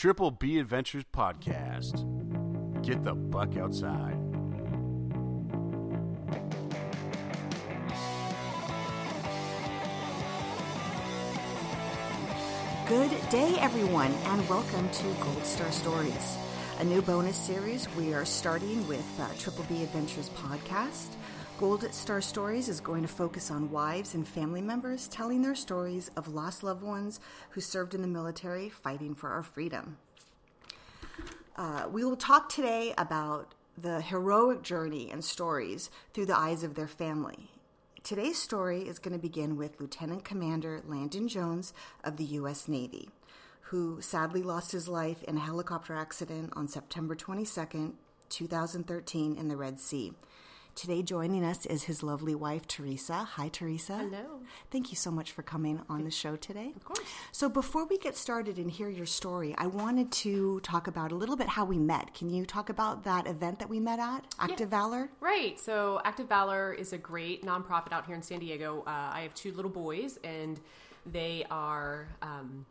Triple B Adventures Podcast. Get the buck outside. Good day, everyone, and welcome to Gold Star Stories, a new bonus series we are starting with uh, Triple B Adventures podcast. Gold Star Stories is going to focus on wives and family members telling their stories of lost loved ones who served in the military fighting for our freedom. Uh, we will talk today about the heroic journey and stories through the eyes of their family. Today's story is going to begin with Lieutenant Commander Landon Jones of the U.S. Navy, who sadly lost his life in a helicopter accident on September 22nd, 2013, in the Red Sea. Today, joining us is his lovely wife, Teresa. Hi, Teresa. Hello. Thank you so much for coming on the show today. Of course. So, before we get started and hear your story, I wanted to talk about a little bit how we met. Can you talk about that event that we met at, Active Valor? Right. So, Active Valor is a great nonprofit out here in San Diego. Uh, I have two little boys, and they are um,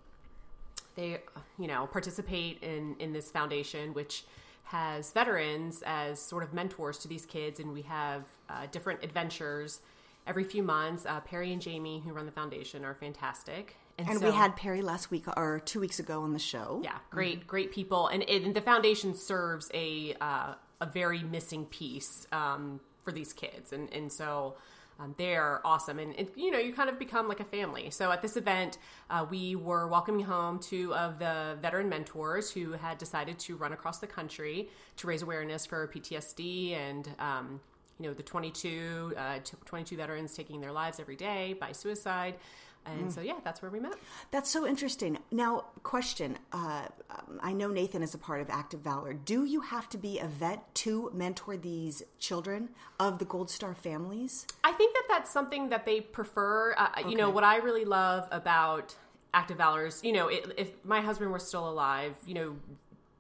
they you know participate in in this foundation, which has veterans as sort of mentors to these kids, and we have uh, different adventures every few months. Uh, Perry and Jamie, who run the foundation, are fantastic. And so- we had Perry last week or two weeks ago on the show. Yeah, great, great people, and, and the foundation serves a uh, a very missing piece um, for these kids, and and so. Um, they're awesome, and, and you know you kind of become like a family. So at this event, uh, we were welcoming home two of the veteran mentors who had decided to run across the country to raise awareness for PTSD and um, you know the 22 uh, 22 veterans taking their lives every day by suicide. And so yeah, that's where we met. That's so interesting. Now, question. Uh, um, I know Nathan is a part of Active Valor. Do you have to be a vet to mentor these children of the Gold Star families? I think that that's something that they prefer. Uh, You know, what I really love about active valors, you know, it, if my husband were still alive, you know,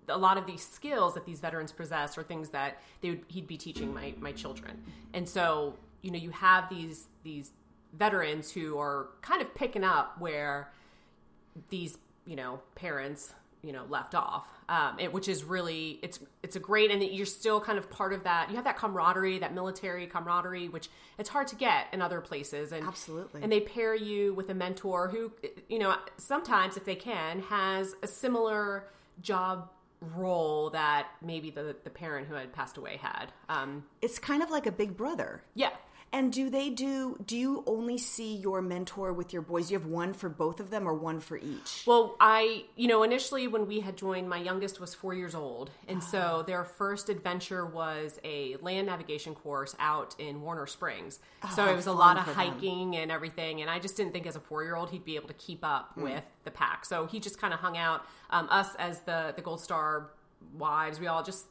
a lot of these skills that these veterans possess are things that they would, he'd be teaching my, my children. And so, you know, you have these these veterans who are kind of picking up where these you know parents you know left off um, it, which is really it's it's a great and you're still kind of part of that you have that camaraderie that military camaraderie which it's hard to get in other places and Absolutely. and they pair you with a mentor who you know sometimes if they can has a similar job role that maybe the the parent who had passed away had um, It's kind of like a big brother. yeah And do they do? Do you only see your mentor with your boys? Do you have one for both of them, or one for each? Well, I, you know, initially when we had joined, my youngest was four years old. And so their first adventure was a land navigation course out in Warner Springs. so it was a lot of for them. hiking and everything. And I just didn't think as a four year old he'd be able to keep up with the pack. So he just kind of hung out. Um, us as the, the Gold Star wives, we all just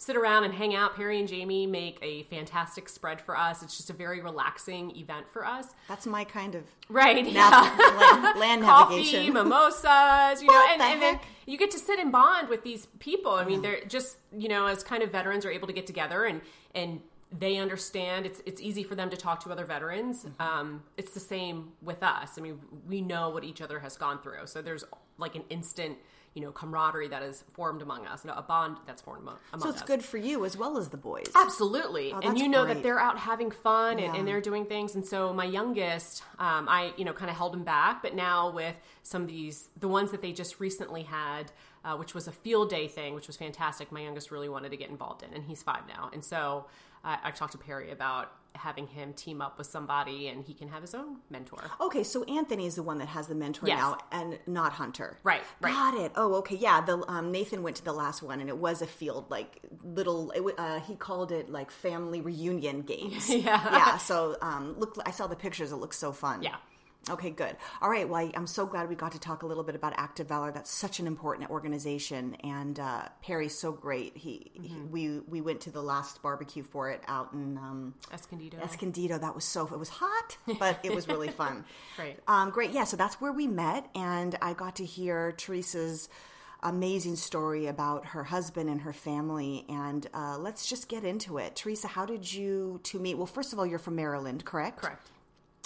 sit around and hang out. Perry and Jamie make a fantastic spread for us. It's just a very relaxing event for us. That's my kind of Right. nav- land, land coffee, navigation. mimosas, you know, and, the and then you get to sit and bond with these people. I mean, they're just, you know, as kind of veterans are able to get together and and they understand it's it's easy for them to talk to other veterans. Mm-hmm. Um, it's the same with us. I mean, we know what each other has gone through, so there's like an instant, you know, camaraderie that is formed among us, a bond that's formed among, among so it's us. good for you as well as the boys. Absolutely. and Oh, that's you know great. that they're out having fun and, Yeah. and they're doing things. And so my youngest, um, I, you know, kind of held him back. But now with some of these, the ones that they just recently had, uh, which was a field day thing, which was fantastic. My youngest really wanted to get involved in, and he's five now. And so uh, I've talked to Perry about having him team up with somebody and he can have his own mentor. Okay, so Anthony is the one that has the mentor Yes. now, and not Hunter. Right, right. Got it. Oh, okay. Yeah, the um, Nathan went to the last one, and it was a field like little. It, uh, he called it like family reunion games. Yeah. yeah. So um, look, I saw the pictures. It looks so fun. Yeah. Okay, good. All right. Well, I- I'm so glad we got to talk a little bit about Active Valor. That's such an important organization, and uh, Perry's so great. He, he we we went to the last barbecue for it out in um, Escondido. Escondido. That was so. It was hot, but it was really fun. Right. Um, great. Yeah. So that's where we met, and I got to hear Teresa's amazing story about her husband and her family. And uh, let's just get into it. Teresa, how did you two meet? Well, first of all, you're from Maryland, correct? Correct.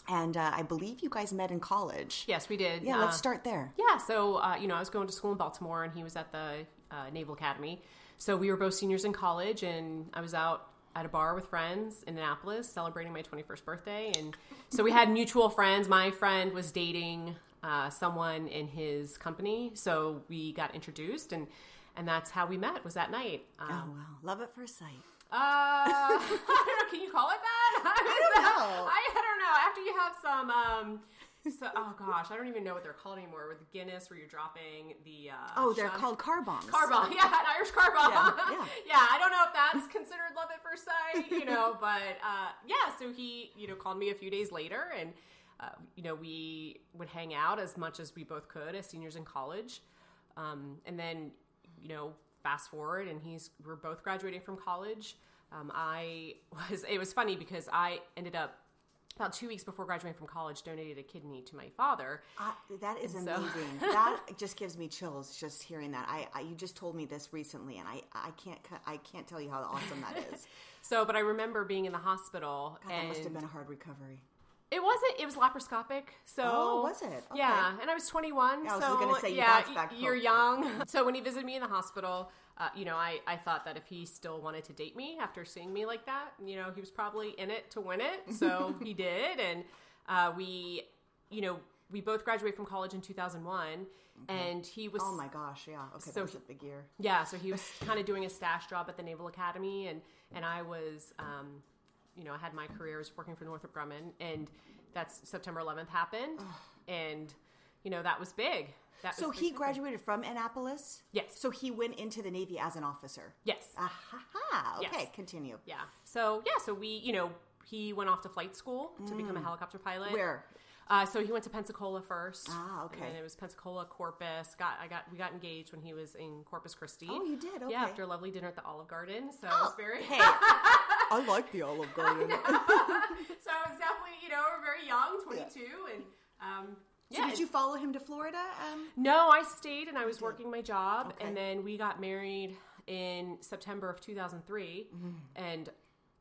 And uh, I believe you guys met in college. Yes, we did. Yeah, Uh, let's start there. Yeah, so uh, you know, I was going to school in Baltimore, and he was at the uh, Naval Academy. So we were both seniors in college, and I was out at a bar with friends in Annapolis celebrating my 21st birthday, and so we had mutual friends. My friend was dating uh, someone in his company, so we got introduced, and and that's how we met. Was that night? Um, Oh, wow. Love at first sight. Uh, I don't know. Can you call it that? I don't know. I, I don't know. After you have some, um, so, oh gosh, I don't even know what they're called anymore. With Guinness, where you're dropping the. Uh, Oh, they're shot- called car bombs. car bomb. Yeah, an Irish car bomb. Yeah, yeah. I don't know if that's considered love at first sight, you know, but uh, yeah. So he, you know, called me a few days later, and uh, you know, we would hang out as much as we both could as seniors in college, um, and then, you know, fast forward, and he's we're both graduating from college. Um, I was. It was funny because I ended up. About two weeks before graduating from college, donated a kidney to my father. Uh, that is And amazing. so- that just gives me chills just hearing that. I, I you just told me this recently, and I, I can't i can't tell you how awesome that is. So, but I remember being in the hospital, God, that must have been a hard recovery. It wasn't. It was laparoscopic. So Oh, was it? Okay. Yeah, and I was 21. Yeah, I was so gonna say, your yeah, back you're young. so when he visited me in the hospital, uh, you know, I I thought that if he still wanted to date me after seeing me like that, you know, he was probably in it to win it. So he did, and uh, we, you know, we both graduated from college in 2001, and he was. Oh my gosh, yeah. Okay, So that was he- a big year. Yeah, so he was kind of doing a stash job at the Naval Academy, and and I was, um, you know, I had my career as working for Northrop Grumman, and that's September 11th happened, and you know that was big. That So was he big. graduated from Annapolis. Yes. So he went into the Navy as an officer. Yes. Aha. Okay, Yes. continue. Yeah. So yeah, so we, you know, he went off to flight school to become a helicopter pilot. Mm. Where? Uh, so he went to Pensacola first. Ah, okay. And it was Pensacola, Corpus. Got I got we got engaged when he was in Corpus Christi. Oh, you did? Okay. Yeah, after a lovely dinner at the Olive Garden. So it was very. Hey, I like the Olive Garden. so I was definitely, you know, we're very young, 22, and um, So yeah. did you follow him to Florida? Um, No, I stayed and I was working my job, Okay. and then we got married in September of 2003, Mm-hmm. and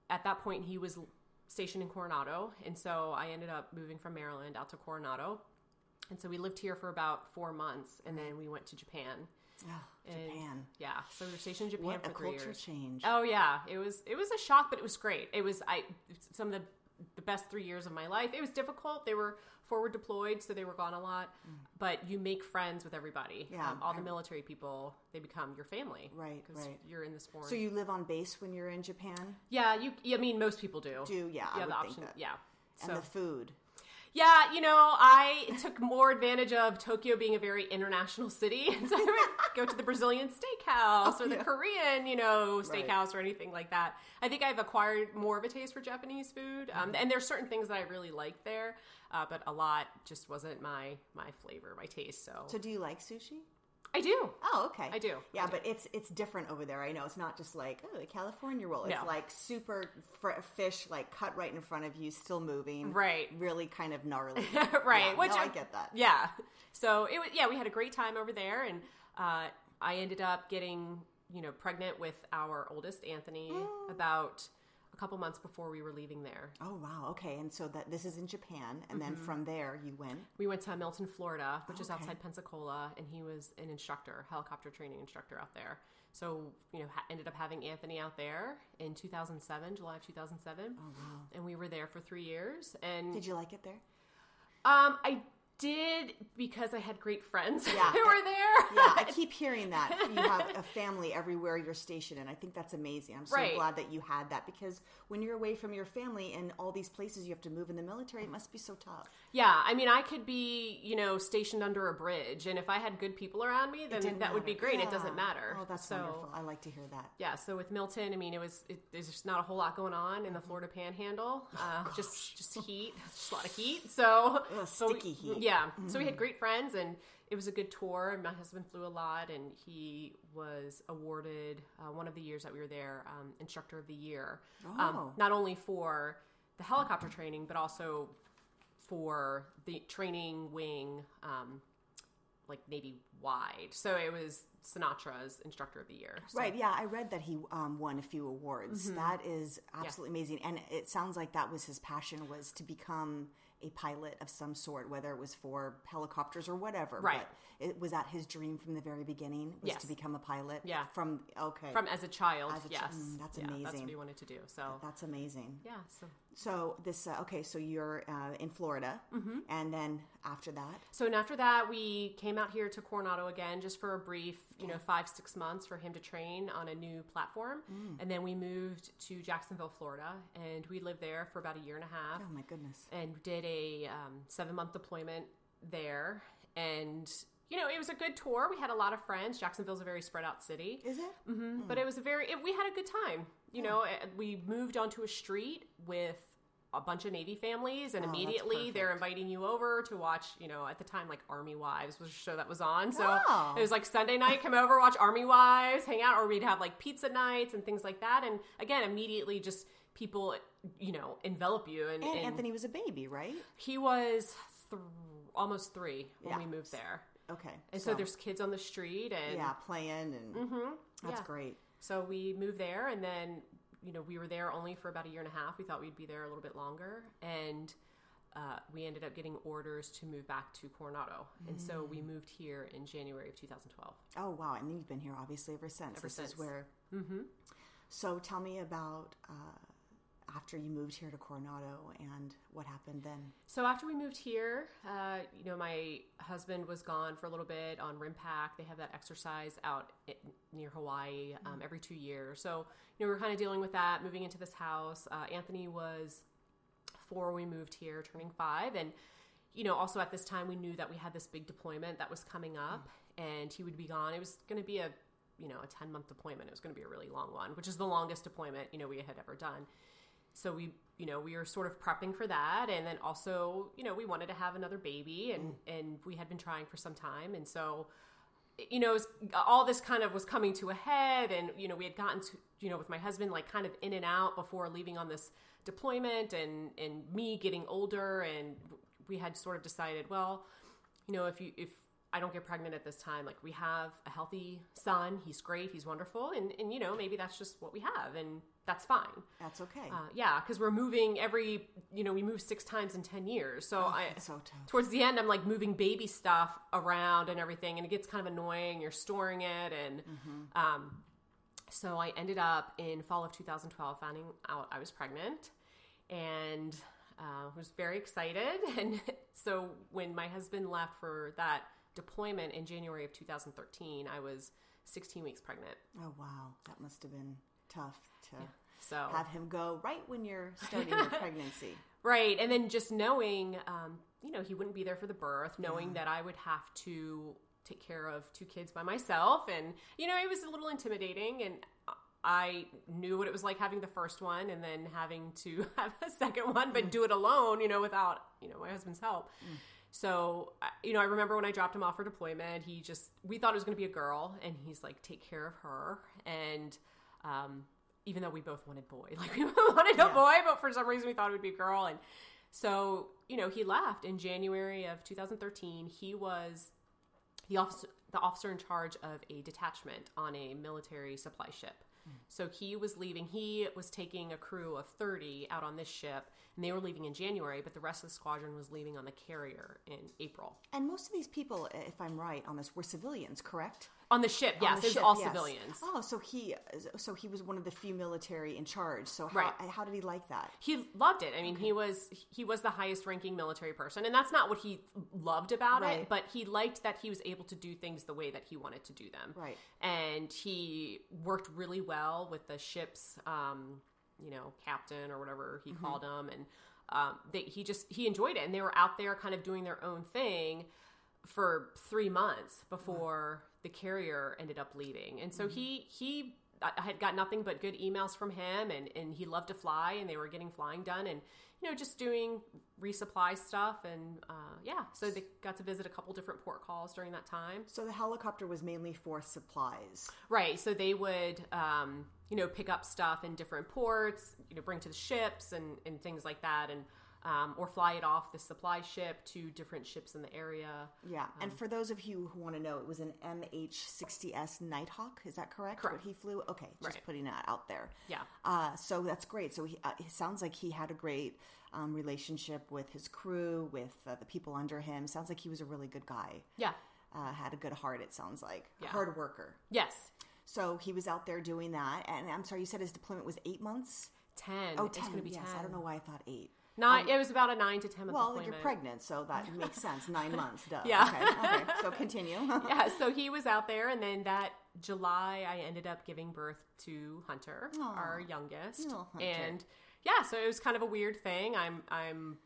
at that point he was stationed in Coronado, and so I ended up moving from Maryland out to Coronado, and so we lived here for about four months, and then we went to Japan. And- Japan. Yeah, so we were stationed in Japan What for a three culture years. change. Oh yeah, it was it was a shock, but it was great. It was I some of the the best three years of my life. It was difficult. They were forward deployed, so they were gone a lot. But you make friends with everybody. Mm. Yeah, um, all the military people they become your family. Right, 'cause right. You're in this foreign. So you live on base when you're in Japan? yeah, you. I mean, most people do. Do yeah, I yeah, the think option. that. Yeah. And So the food. Yeah, you know, I took more advantage of Tokyo being a very international city, and so I would go to the Brazilian steakhouse or the yeah. Korean, you know, Right. steakhouse or anything like that. I think I've acquired more of a taste for Japanese food, um, and there's certain things that I really like there, uh, but a lot just wasn't my my flavor, my taste. So, So do you like sushi? I do. Oh, okay. I do. Yeah, I do. but it's it's different over there. I know it's not just like oh a California roll. It's No. like super fr- fish, like cut right in front of you, still moving. Right. Really kind of gnarly. right. Yeah, which no, I get that. Yeah. So it was yeah, we had a great time over there, and uh, I ended up getting you know pregnant with our oldest Anthony Mm. about a couple months before we were leaving there. Oh wow. Okay, and so that this is in Japan, and then Mm-hmm. from there you went. We went to Milton, Florida, which is Okay. outside Pensacola, and he was an instructor, helicopter training instructor out there. So you know, ha- ended up having Anthony out there in 2007, July of 2007, Oh wow! and we were there for three years. And Oh, Did you like it there? um, I did because I had great friends Yeah. who were there. Yeah, I keep hearing that you have a family everywhere you're stationed, and I think that's amazing. I'm so Right. glad that you had that because when you're away from your family and all these places you have to move in the military, it must be so tough. Yeah, I mean, I could be, you know, stationed under a bridge, and if I had good people around me, then that would be matter. great. It doesn't matter. Oh, that's so, wonderful. I like to hear that. Yeah, so with Milton, I mean, it was it, there's just not a whole lot going on in the Florida Panhandle. Uh, just just heat, just a lot of heat. So, Ugh, so we- sticky heat. Yeah, so we had great friends, and it was a good tour. And my husband flew a lot, and he was awarded uh, one of the years that we were there, um, instructor of the year. Oh. Um, not only for the helicopter training, but also for the training wing, um, like Navy wide. So it was CNATRA's instructor of the year. So- Right, yeah, I read that he um, won a few awards. Mm-hmm. That is absolutely amazing, and it sounds like that was his passion was to become a pilot of some sort, whether it was for helicopters or whatever. Right. But it was that his dream from the very beginning was Yes. to become a pilot. Yeah. From okay. From as a child, As a chi- yes. mm, that's Yeah, That's what he wanted to do. So That's amazing. yeah, so So this uh, okay. So you're uh, in Florida, Mm-hmm. and then after that, So and after that, we came out here to Coronado again, just for a brief, you know, five six months for him to train on a new platform, Mm. and then we moved to Jacksonville, Florida, and we lived there for about a year and a half, oh my goodness, and did a um, seven month deployment there, and you know, it was a good tour. We had a lot of friends. Jacksonville's a very spread out city. is it? Mm-hmm. But it was a very, it, we had a good time. You know, uh, we moved onto a street with a bunch of Navy families, and Oh, immediately they're inviting you over to watch, you know, at the time, like Army Wives was a show that was on. So Oh. it was like Sunday night, come over, watch Army Wives, hang out, or we'd have like pizza nights and things like that. And again, immediately just people, you know, envelop you. And, And and Anthony was a baby, right? he was th- almost three when Yeah. we moved there. Okay. And so, there's kids on the street and yeah playing and that's Mm-hmm. Yeah. great. So we moved there, and then you know we were there only for about a year and a half. We thought we'd be there a little bit longer, and uh, we ended up getting orders to move back to Coronado, and so we moved here in January of 2012. Oh wow! And then you've been here obviously ever since. Ever this since. is where. Mm-hmm. So tell me about uh, after you moved here to Coronado and what happened then. So after we moved here, uh, you know, my husband was gone for a little bit on RIMPAC. They have that exercise out i near Hawaii um, every two years. So you know, we were kind of dealing with that, moving into this house. Uh, Anthony was four when we moved here, turning five, and you know, also at this time we knew that we had this big deployment that was coming up, and he would be gone. It was going to be a you know a 10 month deployment it was going to be a really long one which is the longest deployment you know we had ever done so we you know we were sort of prepping for that and then also you know we wanted to have another baby and mm. and we had been trying for some time and so you know was, all this kind of was coming to a head and you know we had gotten to you know with my husband like kind of in and out before leaving on this deployment and and me getting older and we had sort of decided well you know if you if I don't get pregnant at this time. Like we have a healthy son. He's great. He's wonderful. And, and you know, maybe that's just what we have and that's fine. That's okay. Uh, yeah, because we're moving every, you know, we move six times in 10 years. So I, so tough. towards the end, I'm like moving baby stuff around and everything. And it gets kind of annoying. You're storing it. And, um, so I ended up in fall of 2012 finding out I was pregnant and uh, was very excited. And so when my husband left for that deployment in January of 2013, I was 16 weeks pregnant. oh wow, that must have been tough to So have him go right when you're starting your pregnancy. Right. And then just knowing, um, you know, he wouldn't be there for the birth, knowing that I would have to take care of two kids by myself. And, you know, it was a little intimidating. And I knew what it was like having the first one and then having to have a second one, but do it alone, you know, without, you know, my husband's help. So, you know, I remember when I dropped him off for deployment, he just, we thought it was going to be a girl, and he's like, take care of her. And, um, even though we both wanted boy, like we wanted a boy, but for some reason we thought it would be a girl. And so, you know, he left in January of 2013. He was the officer, the officer in charge of a detachment on a military supply ship. So he was leaving. He was taking a crew of 30 out on this ship, and they were leaving in January, but the rest of the squadron was leaving on the carrier in April. And most of these people, if I'm right on this, were civilians, correct? On the ship, yes, the it was ship, all yes. civilians. Oh, so he, so he was one of the few military in charge. So how, Right. how did he like that? he loved it. I mean, he was he was the highest ranking military person, and that's not what he loved about Right. it. But he liked that he was able to do things the way that he wanted to do them. Right. And he worked really well with the ship's, um, you know, captain or whatever he Mm-hmm. called him, and um, they, he just he enjoyed it. And they were out there kind of doing their own thing for three months before the carrier ended up leaving. And so he he I I had got nothing but good emails from him and, and he loved to fly and they were getting flying done and you know just doing resupply stuff and uh, yeah. So they got to visit a couple different port calls during that time. So the helicopter was mainly for supplies. right. So they would um, you know pick up stuff in different ports you know bring to the ships and, and things like that. And um, or fly it off the supply ship to different ships in the area. Yeah, and for those of you who want to know, it was an MH-60S Knighthawk. Is that correct? Correct. What he flew? Okay, just Right. putting that out there. Yeah. Uh, so that's great. So he, uh, it sounds like he had a great um, relationship with his crew, with uh, the people under him. Sounds like he was a really good guy. Yeah. Uh, had a good heart. It sounds like Yeah. hard worker. Yes. So he was out there doing that, and I'm sorry, you said his deployment was eight months. Ten. Oh, it's going to be yes, ten. I don't know why I thought eight. Nine. it was about a nine to ten month Well, deployment. you're pregnant, so that makes sense. Nine months, duh. Yeah. Okay. okay. So continue. yeah, so he was out there, and then that July, I ended up giving birth to Hunter, our youngest, Hunter. and yeah, so it was kind of a weird thing. I'm I'm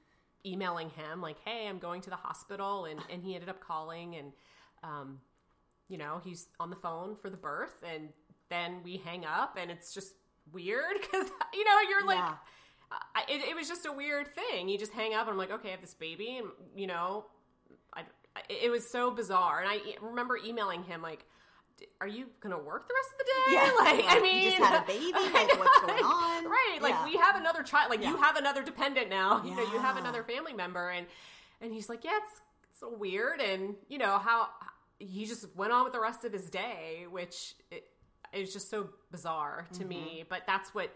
emailing him like, "Hey, I'm going to the hospital," and and he ended up calling, and um, you know, he's on the phone for the birth, and then we hang up, and it's just weird because you know you're like. Yeah. I, it, it was just a weird thing. You just hang up, and I'm like, okay, I have this baby, and you know, I, I- it was so bizarre. And I e- remember emailing him like, "D- "Are you gonna work the rest of the day? Yeah, like, I mean, you just had a baby, like, what's going on? Right? Like, Yeah. we have another child. Like, you have another dependent now. You know, you have another family member, and and he's like, yeah, it's it's so weird, and you know how he just went on with the rest of his day, which it, is just so bizarre to me. Mm-hmm. But that's what.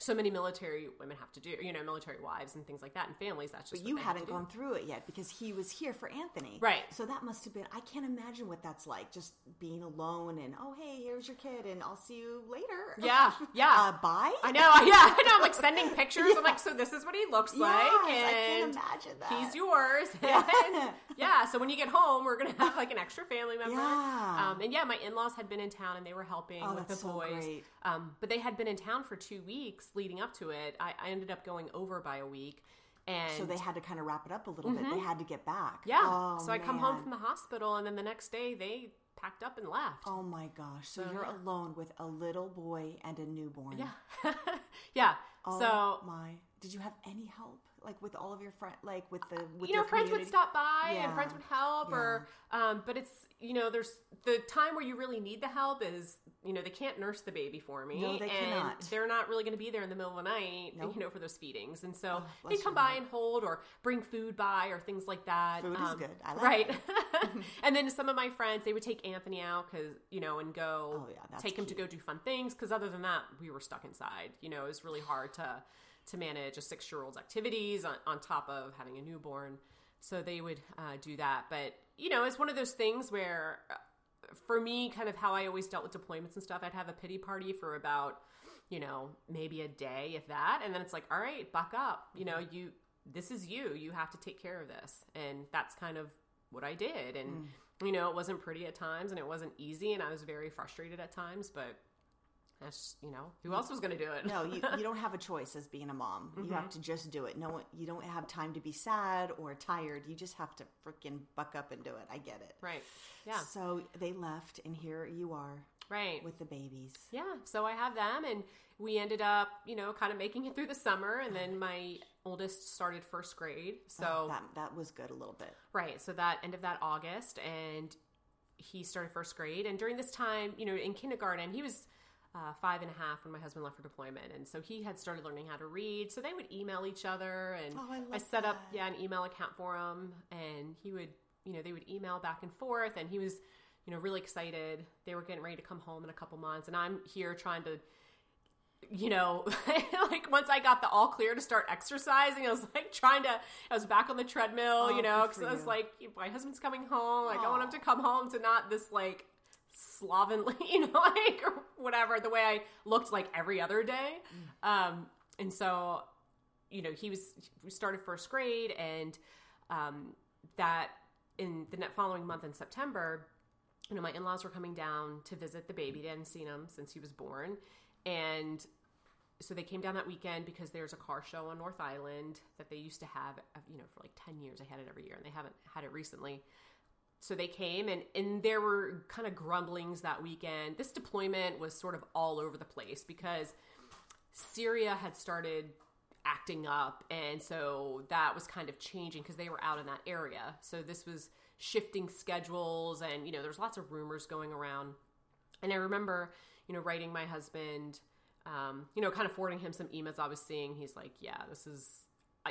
So many military women have to do, you know, military wives and things like that, and families. That's just But you they have hadn't to do. gone through it yet because he was here for Anthony. Right. So that must have been, I can't imagine what that's like, just being alone and, oh, hey, here's your kid and I'll see you later. Yeah, yeah. Uh, bye? I know, yeah, I know. I'm like sending pictures. I'm like, so this is what he looks Yes, like, I and can't imagine that. he's yours. And, yeah, so when you get home, we're gonna have like an extra family member. Yeah. Um, and yeah, my in-laws had been in town and they were helping Oh, with the so boys. great. Um, but they had been in town for two weeks leading up to it. I, I ended up going over by a week, and So they had to kind of wrap it up a little bit. They had to get back. Mm-hmm. yeah. Oh, so I come home from the hospital, and then the next day they packed up and left. Oh my gosh. So, you're yeah. alone with a little boy and a newborn. Yeah, yeah. Oh so my. Did you have any help? Like with all of your friends, like with the, with you know, your friends would stop by Yeah. and friends would help, or um, but it's you know, there's the time where you really need the help is you know they can't nurse the baby for me, No, they and cannot. they're not really going to be there in the middle of the night, Nope. you know, for those feedings, and so Oh, they come by heart. and hold or bring food by or things like that. Um, Food is good. I like right. and then some of my friends they would take Anthony out because you know and go Oh, yeah, take him to go do fun things because other than that we were stuck inside. You know, it was really hard to to manage a six year old's activities on, on top of having a newborn. So they would uh, do that. But, you know, it's one of those things where, uh, for me, kind of how I always dealt with deployments and stuff, I'd have a pity party for about, you know, maybe a day, if that. And then it's like, all right, buck up. You know, you, this is you. You have to take care of this. And that's kind of what I did. And, you know, it wasn't pretty at times and it wasn't easy. And I was very frustrated at times, but that's, you know, who else was going to do it? No, you, you don't have a choice as being a mom. You Mm-hmm. have to just do it. No, you don't have time to be sad or tired. You just have to freaking buck up and do it. I get it. Right. Yeah. So they left, and here you are Right. with the babies. yeah. So I have them, and we ended up, you know, kind of making it through the summer, and then my oldest started first grade. So that that was good a little bit. right. So that end of that August, and he started first grade, and during this time, you know, in kindergarten, he was. Uh, five and a half when my husband left for deployment, and so he had started learning how to read. So they would email each other, and Oh, I love set up yeah an email account for him, and he would you know they would email back and forth, and he was you know really excited. They were getting ready to come home in a couple months, and I'm here trying to you know, like once I got the all clear to start exercising, I was like trying to, I was back on the treadmill, Oh, you know, because I was you. like, my husband's coming home. Like, I want him to come home to not this like slovenly, you know, like whatever, the way I looked like every other day. Mm. Um, and so, you know, he was, we started first grade and, um, that in the net following month in September, you know, my in-laws were coming down to visit the baby. They hadn't seen him since he was born. And so they came down that weekend because there's a car show on North Island that they used to have, you know, for like 10 years. They had it every year and they haven't had it recently. So they came and, and there were kind of grumblings that weekend. This deployment was sort of all over the place because Syria had started acting up and so that was kind of changing because they were out in that area. So this was shifting schedules and you know there's lots of rumors going around. And I remember, you know, writing my husband um, you know, kind of forwarding him some emails I was seeing. He's like, "Yeah, this is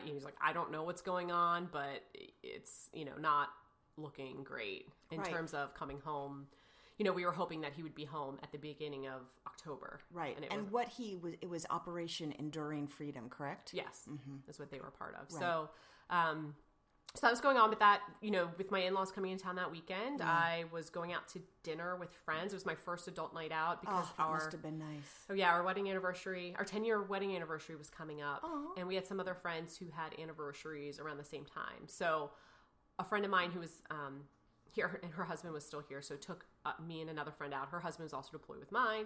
he's like, I don't know what's going on, but it's you know not looking great in Right. terms of coming home. You know, we were hoping that he would be home at the beginning of October, Right. And And, was what he was, it was Operation Enduring Freedom, correct? Yes, Mm-hmm. that's what they were part of. So, um, so that was going on with that. You know, with my in-laws coming in town that weekend, I was going out to dinner with friends. It was my first adult night out because Oh, our must have been nice. oh yeah, our wedding anniversary, our ten-year wedding anniversary was coming up, and we had some other friends who had anniversaries around the same time. So, a friend of mine who was um, here and her husband was still here, so took uh, me and another friend out. Her husband was also deployed with mine,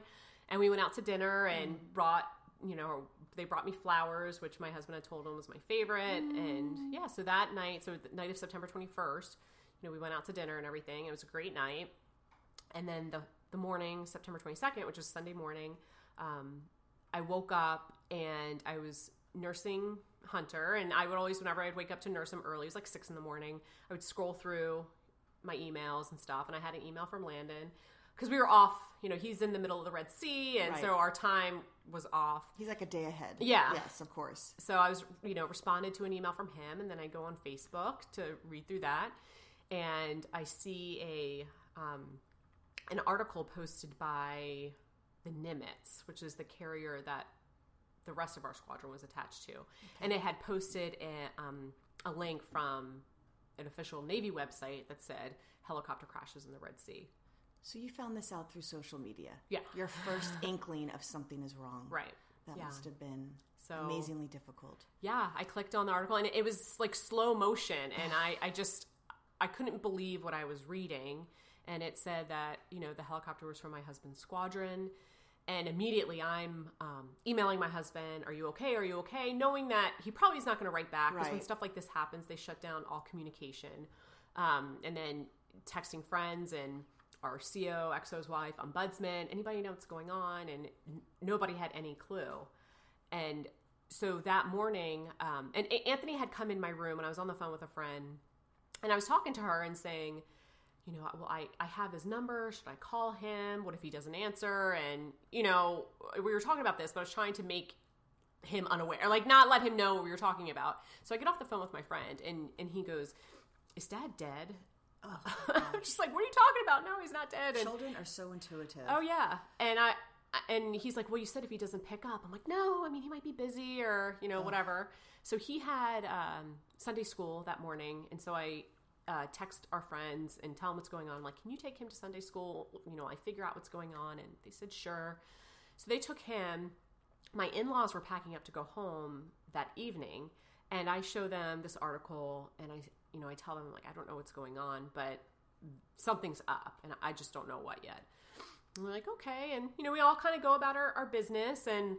and we went out to dinner and brought you know they brought me flowers, which my husband had told him was my favorite, and yeah, so that night, so the night of September twenty first, you know, we went out to dinner and everything. It was a great night, and then the the morning, September twenty second, which was Sunday morning, um, I woke up and I was nursing Hunter, and I would always, whenever I'd wake up to nurse him early, it was like six in the morning, I would scroll through my emails and stuff, and I had an email from Landon because we were off. You know, he's in the middle of the Red Sea, and so our time was off. He's like a day ahead. Yeah. Yes, of course. So I was, you know, responded to an email from him, and then I go on Facebook to read through that, and I see a um, an article posted by the Nimitz, which is the carrier that the rest of our squadron was attached to, and it had posted a, um, a link from an official Navy website that said helicopter crashes in the Red Sea. So you found this out through social media. Yeah. Your first inkling of something is wrong. Right. That yeah. must have been So- amazingly difficult. yeah i clicked on the article and it was like slow motion and i i just i couldn't believe what i was reading and it said that you know the helicopter was from my husband's squadron and immediately i'm um, emailing my husband are you okay are you okay knowing that he probably is not going to write back because when stuff like this happens they shut down all communication um, and then texting friends and our CO, XO's wife, ombudsman, anybody know what's going on? And n- nobody had any clue. And so that morning, um, and A- Anthony had come in my room and I was on the phone with a friend and I was talking to her and saying, you know, well, I, I have his number. Should I call him? What if he doesn't answer? And, you know, we were talking about this, but I was trying to make him unaware, like not let him know what we were talking about. So I get off the phone with my friend and, and he goes, is dad dead? I'm just like, what are you talking about? No, he's not dead. And, Children are so intuitive. Oh yeah, and I and he's like, well, you said if he doesn't pick up. I'm like, no, I mean he might be busy or you know whatever. So he had um, Sunday school that morning, and so I uh, text our friends and tell them what's going on. I'm like, can you take him to Sunday school? You know, I figure out what's going on, and they said sure. So they took him. My in-laws were packing up to go home that evening, and I show them this article, and I, you know, I tell them like, I don't know what's going on, but something's up, and I just don't know what yet. And we're like, okay. And, you know, we all kind of go about our, our business. And,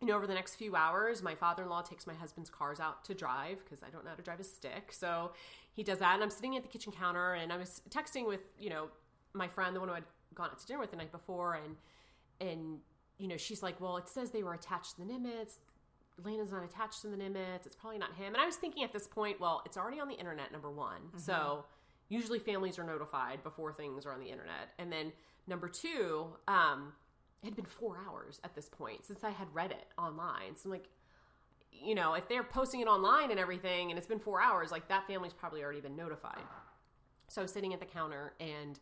you know, over the next few hours, my father in law takes my husband's cars out to drive because I don't know how to drive a stick. So he does that. And I'm sitting at the kitchen counter and I was texting with, you know, my friend, the one who I'd gone out to dinner with the night before. And, and, you know, she's like, well, it says they were attached to the Nimitz. Lena's not attached to the Nimitz. It's probably not him. And I was thinking at this point, well, it's already on the internet, number one. So usually families are notified before things are on the internet. And then number two, um, it had been four hours at this point since I had read it online. So I'm like, you know, if they're posting it online and everything and it's been four hours, like that family's probably already been notified. So I was sitting at the counter and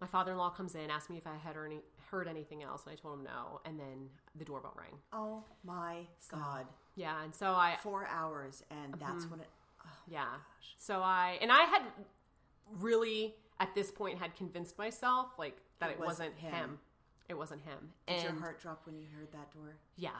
my father in law comes in, asked me if I had heard, any, heard anything else, and I told him no. And then the doorbell rang. Oh my God. Yeah, and so I, Four hours, and Mm-hmm. that's when it. Oh, yeah. So I, and I had really at this point had convinced myself like that It it, wasn't wasn't him. him. It wasn't him. did and your heart drop when you heard that door? yeah.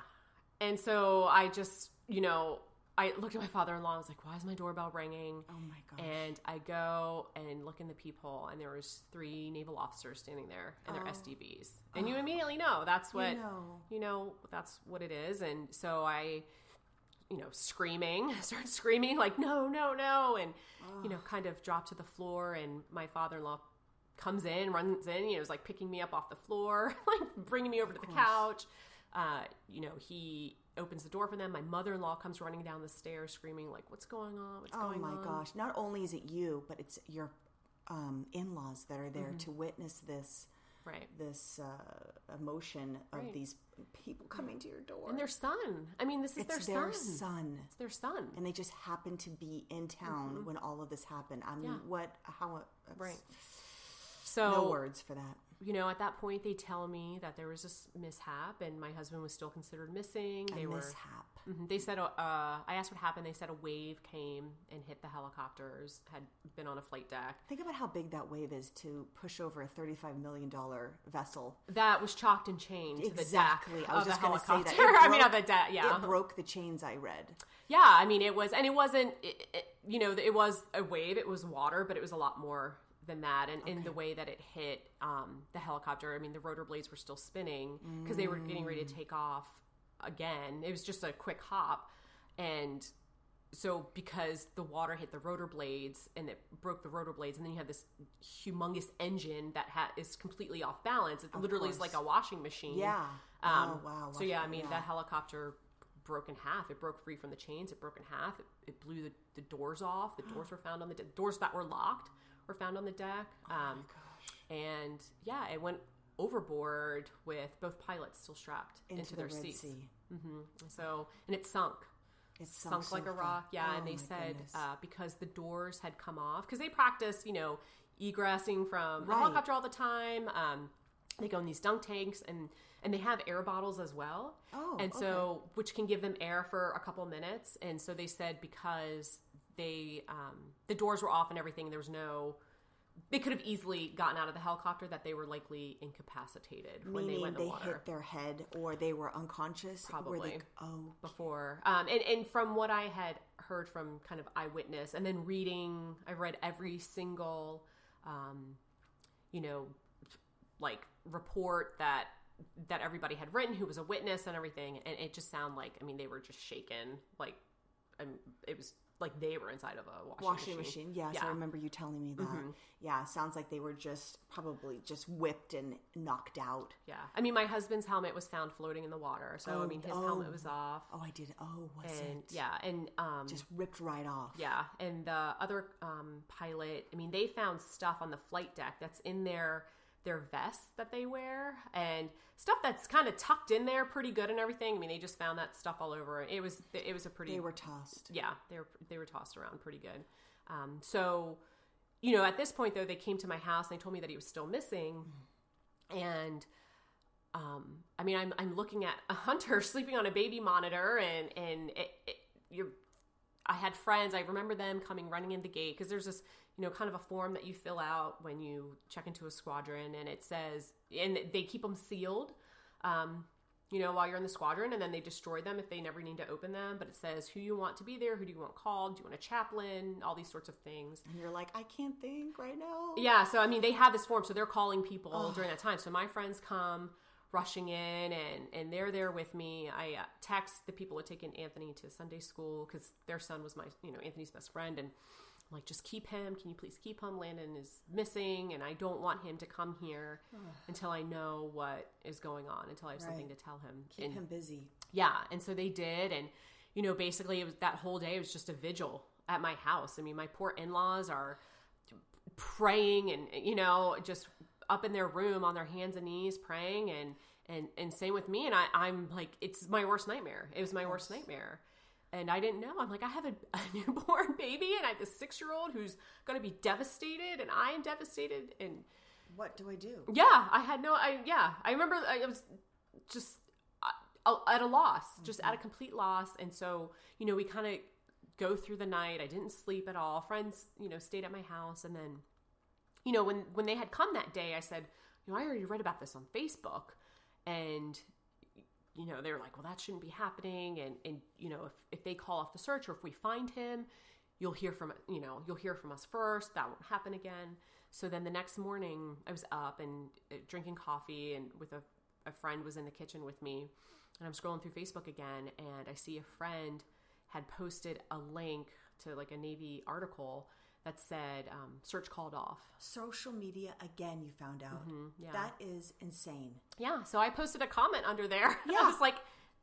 And so I just, you know, I looked at my father-in-law. I was like, "Why is my doorbell ringing?" Oh my gosh. And I go and look in the peephole, and there was three naval officers standing there in their Oh. SDBs, and you oh. immediately know that's what know. you know that's what it is. And so I, you know, screaming, started screaming like, "No, no, no!" and you know, kind of dropped to the floor. And my father-in-law comes in, runs in, you know, is like picking me up off the floor, like bringing me over to the couch. Uh, you know, he opens the door for them. My mother-in-law comes running down the stairs, screaming like, "What's going on? What's Oh going my gosh. Not only is it you, but it's your um, in laws that are there Mm-hmm. to witness this Right. this uh, emotion of Right. these people coming to your door. And their son. I mean, this is it's their, their son. son. It's their son. And they just happened to be in town when all of this happened. I mean, Mm-hmm. Yeah. what? How? Right. So No words for that. You know, at that point, they tell me that there was this mishap, and my husband was still considered missing. They a were. mishap. Mhm. They said, uh, I asked what happened. They said a wave came and hit the helicopters. Had been on a flight deck. Think about how big that wave is to push over a thirty-five million dollar vessel. That was chalked and chained to Exactly. the deck I was of just going to say that. helicopter. I mean, broke- of the deck. Yeah, It broke the chains. I read. Yeah, I mean, it was, and it wasn't, it, it, you know, it was a wave, it was water, but it was a lot more than that. And in the way that it hit um, the helicopter, I mean, the rotor blades were still spinning because they were getting ready to take off again. It was just a quick hop. And so, because the water hit the rotor blades and it broke the rotor blades, and then you have this humongous engine that ha- is completely off balance. It literally is like a washing machine. Yeah. Um, oh wow. so yeah, I mean, yeah. the helicopter broke in half. It broke free from the chains. It broke in half. It, it blew the, the doors off. The doors were found on the doors that were locked were found on the deck. Oh Um, and yeah, it went overboard with both pilots still strapped into, into, the their Red seats. Sea. So and it sunk. It Sunk, so like a rock, yeah. Oh, and they said uh, because the doors had come off, because they practice, you know, egressing from the helicopter all the time. Um, they go in these dunk tanks, and and they have air bottles as well. Oh, and so which can give them air for a couple minutes. And so they said because they um, the doors were off and everything, there was no. They could have easily gotten out of the helicopter. That they were likely incapacitated when they went in they the water hit their head or they were unconscious. Probably. they, oh, before. Um, and, and from what I had heard from kind of eyewitness, and then reading, I've read every single, um, you know, like report that that everybody had written, who was a witness and everything, and it just sounded like, I mean, they were just shaken, like, um, it was like they were inside of a washing, washing machine. machine. Yes, Yeah. Mm-hmm. I remember you telling me that. Yeah, sounds like they were just probably just whipped and knocked out. Yeah, I mean, my husband's helmet was found floating in the water, so I Oh, mean, his oh. helmet was off, Oh, I did. Oh, was and it? yeah, and um, Just ripped right off. Yeah, and the other um, pilot, I mean, they found stuff on the flight deck that's in their their vests that they wear, and stuff that's kind of tucked in there, pretty good and everything. I mean, they just found that stuff all over. It was it was a pretty They were tossed. yeah, they were they were tossed around pretty good. Um, so, you know, at this point though, they came to my house and they told me that he was still missing, and um, I mean, I'm I'm looking at a hunter sleeping on a baby monitor, and and it, it, you're. I had friends. I remember them coming running in the gate because there's this, you know, kind of a form that you fill out when you check into a squadron, and it says, and they keep them sealed. Um, you know, while you're in the squadron, and then they destroy them if they never need to open them. But it says who you want to be there, who do you want called, do you want a chaplain, all these sorts of things. And you're like, I can't think right now. Yeah, so I mean, they have this form, so they're calling people during that time. So my friends come rushing in, and and they're there with me. I uh, text the people who had taken Anthony to Sunday school because their son was my, you know, Anthony's best friend, and I'm like, just keep him. Can you please keep him? Landon is missing, and I don't want him to come here until I know what is going on, until I have something to Right. tell him. Keep And- him busy. yeah, and so they did, and you know, basically, it was that whole day. It was just a vigil at my house. I mean, my poor in-laws are praying, and you know, just up in their room on their hands and knees praying, and and and same with me. And I, I'm like, it's my worst nightmare. It was my worst nightmare. And I didn't know. I'm like, I have a, a newborn baby, and I have this six year old who's going to be devastated, and I am devastated. And What do I do? yeah, I had no. I yeah, I remember I was just uh, at a loss, just at a complete loss. And so you know, we kind of go through the night. I didn't sleep at all. Friends, you know, stayed at my house, and then you know when when they had come that day, I said, you know, I already read about this on Facebook, and you know they were like well that shouldn't be happening. And and you know if, if they call off the search or if we find him you'll hear from you know you'll hear from us first. That won't happen again. So then the next morning i was up and uh, drinking coffee and with a, a friend was in the kitchen with me. And i'm scrolling through facebook again and i see a friend had posted a link to like a navy article that said um, search called off Social media again. You found out Mm-hmm, yeah. that is insane. yeah so i posted a comment under there Yeah. i was like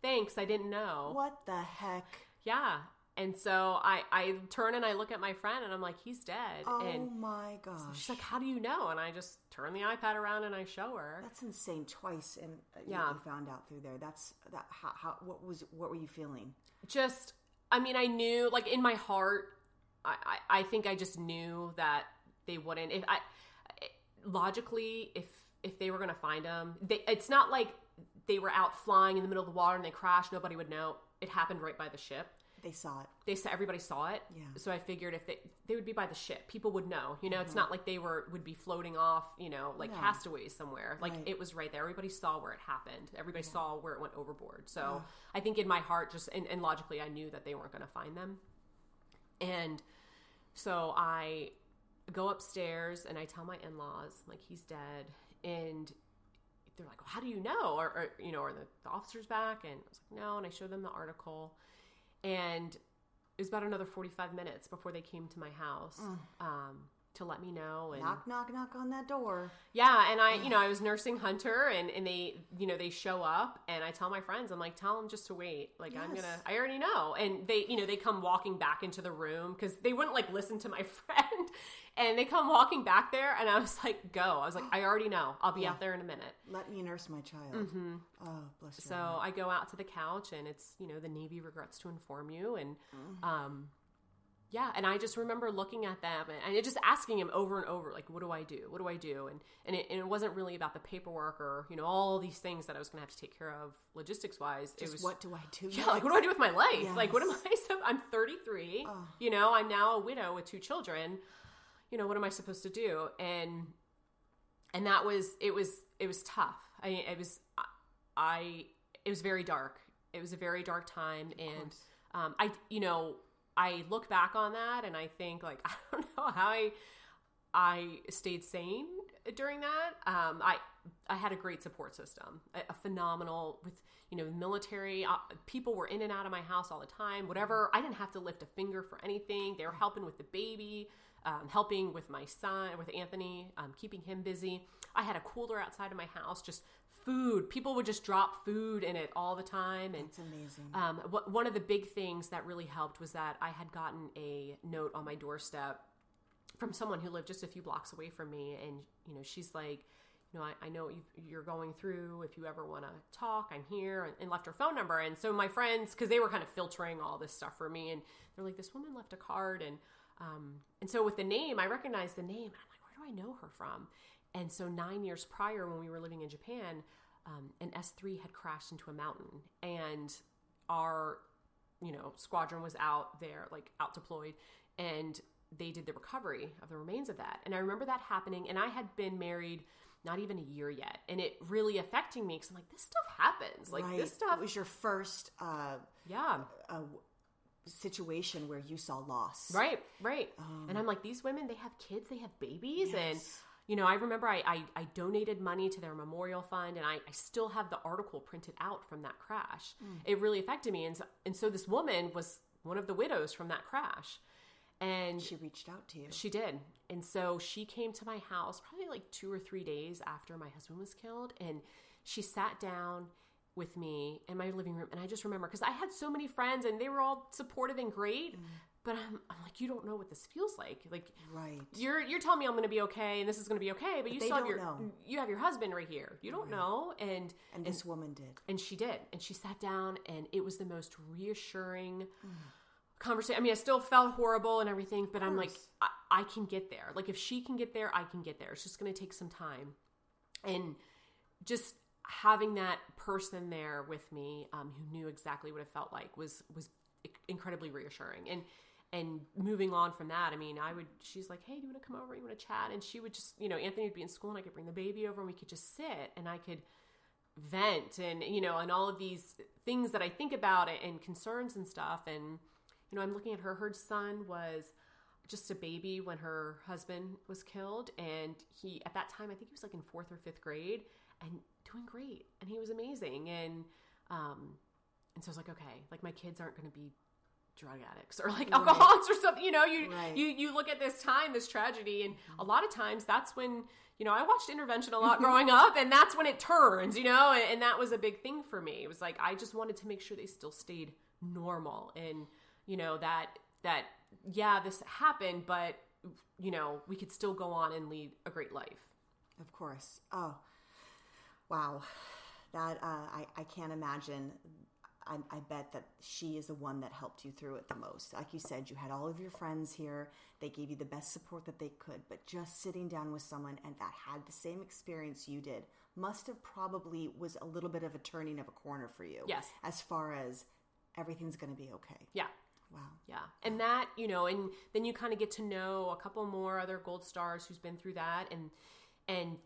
thanks i didn't know What the heck? Yeah. And so I, I turn and I look at my friend and I'm like, he's dead. Oh and my gosh. she's like, how do you know? And I just turn the iPad around and I show her. That's insane. Twice, and uh, Yeah. you found out through there. That's that. How, how? What was? What were you feeling? just i mean i knew like in my heart i i, think i just knew that they wouldn't if i logically if if they were going to find him they it's not like they were out flying in the middle of the water and they crashed nobody would know. It happened right by the ship. They saw it. they saw everybody saw it. Yeah. so i figured if they they would be by the ship. People would know you know? It's mm-hmm. not like they were would be floating off you know like No. castaways somewhere. Like Right. it was right there. Everybody saw where it happened. Everybody saw where it went overboard. So i think in my heart just and, and logically i knew that they weren't going to find them and so i go upstairs and i tell my in-laws like he's dead and they're like, well, how do you know? Or, or you know, are the, the officers back? And I was like, no. And I showed them the article. And it was about another 45 minutes before they came to my house um, to let me know. And Knock, knock, knock on that door. yeah, and I, you know, I was nursing Hunter, and, and they, you know, they show up, and I tell my friends, I'm like, tell them just to wait. Like, I'm gonna, I already know. And they, you know, they come walking back into the room because they wouldn't like listen to my friend, and they come walking back there, and I was like, go. I was like, I already know. I'll be out there in a minute. Let me nurse my child. Oh, bless you. So I go out to the couch, and it's, you know, the Navy regrets to inform you, and, um, yeah, and I just remember looking at them and, and just asking him over and over, like, "What do I do? What do I do?" And and it, and it wasn't really about the paperwork or you know all these things that I was going to have to take care of logistics wise. It was what do I do? yeah, like what do I do with my life? Like, what am I? So I'm 33. You know, I'm now a widow with two children. You know, what am I supposed to do? And and that was it was it was tough. I it was I it was very dark. It was a very dark time, and um, I you know I look back on that and I think like I don't know how I I stayed sane during that. Um, I I had a great support system, a, a phenomenal with you know military uh, people were in and out of my house all the time. Whatever, I didn't have to lift a finger for anything. They were helping with the baby, um, helping with my son, with Anthony, um, keeping him busy. I had a cooler outside of my house, just food. People would just drop food in it all the time, and It's amazing. um, one of the big things that really helped was that I had gotten a note on my doorstep from someone who lived just a few blocks away from me, and you know, she's like, you know, I, I know what you, you're going through. If you ever want to talk, I'm here, and, and left her phone number. And so my friends, because they were kind of filtering all this stuff for me, and they're like, this woman left a card, and um, and so with the name, I recognized the name, and I'm like, where do I know her from? And so nine years prior, when we were living in Japan, um, an S3 had crashed into a mountain, and our you know squadron was out there like out deployed and they did the recovery of the remains of that and i remember that happening and i had been married not even a year yet and it really affecting me because i'm like this stuff happens like right. this stuff It was your first uh, yeah situation where you saw loss. Right, right. and I'm like, these women, they have kids, they have babies. And, Yes. You know, I remember I, I, I donated money to their memorial fund and I, I still have the article printed out from that crash. Mm. It really affected me. And so, and so this woman was one of the widows from that crash. And She reached out to you. she did. And so she came to my house probably like two or three days after my husband was killed. And she sat down with me in my living room. And I just remember because I had so many friends and they were all supportive and great. Mm. But I'm, I'm like, you don't know what this feels like. Like, Right. you're you're telling me I'm going to be okay and this is going to be okay, but you still have your know. you have your husband right here. You don't know, and And this woman did. and she did and she sat down and it was the most reassuring conversation i mean i still felt horrible and everything but i'm like. I, I can get there like if she can get there i can get there it's just going to take some time and just having that person there with me um, who knew exactly what it felt like was was incredibly reassuring and and moving on from that i mean i would she's like hey do you want to come over? You want to chat? And she would just you know anthony would be in school and i could bring the baby over and we could just sit and i could vent and you know and all of these things that i think about and concerns and stuff. And you know i'm looking at her her son was just a baby when her husband was killed and he at that time i think he was like in fourth or fifth grade and doing great and he was amazing and um and so i was like okay like my kids aren't going to be drug addicts or like alcoholics or something you know you Right. you you look at this time this tragedy and a lot of times that's when you know i watched intervention a lot growing up and that's when it turns you know and, and that was a big thing for me it was like i just wanted to make sure they still stayed normal and you know that that yeah this happened but you know we could still go on and lead a great life Of course. Oh, wow. That uh, I I can't imagine. I, I bet that she is the one that helped you through it the most. Like you said, you had all of your friends here. They gave you the best support that they could. But just sitting down with someone and that had the same experience you did must have probably was a little bit of a turning of a corner for you. Yes. As far as everything's going to be okay. yeah Wow. Yeah. And that, you know, and then you kind of get to know a couple more other gold stars who's been through that and and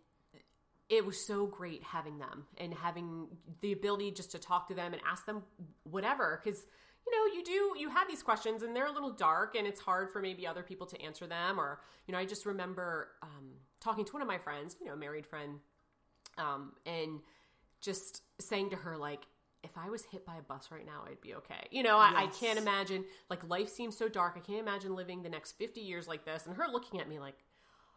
it was so great having them and having the ability just to talk to them and ask them whatever cuz you know, you do you have these questions and they're a little dark and it's hard for maybe other people to answer them or you know, I just remember um talking to one of my friends, you know, a married friend um and just saying to her like if I was hit by a bus right now, I'd be okay. You know, I, I can't imagine, like, life seems so dark. I can't imagine living the next 50 years like this. And her looking at me like,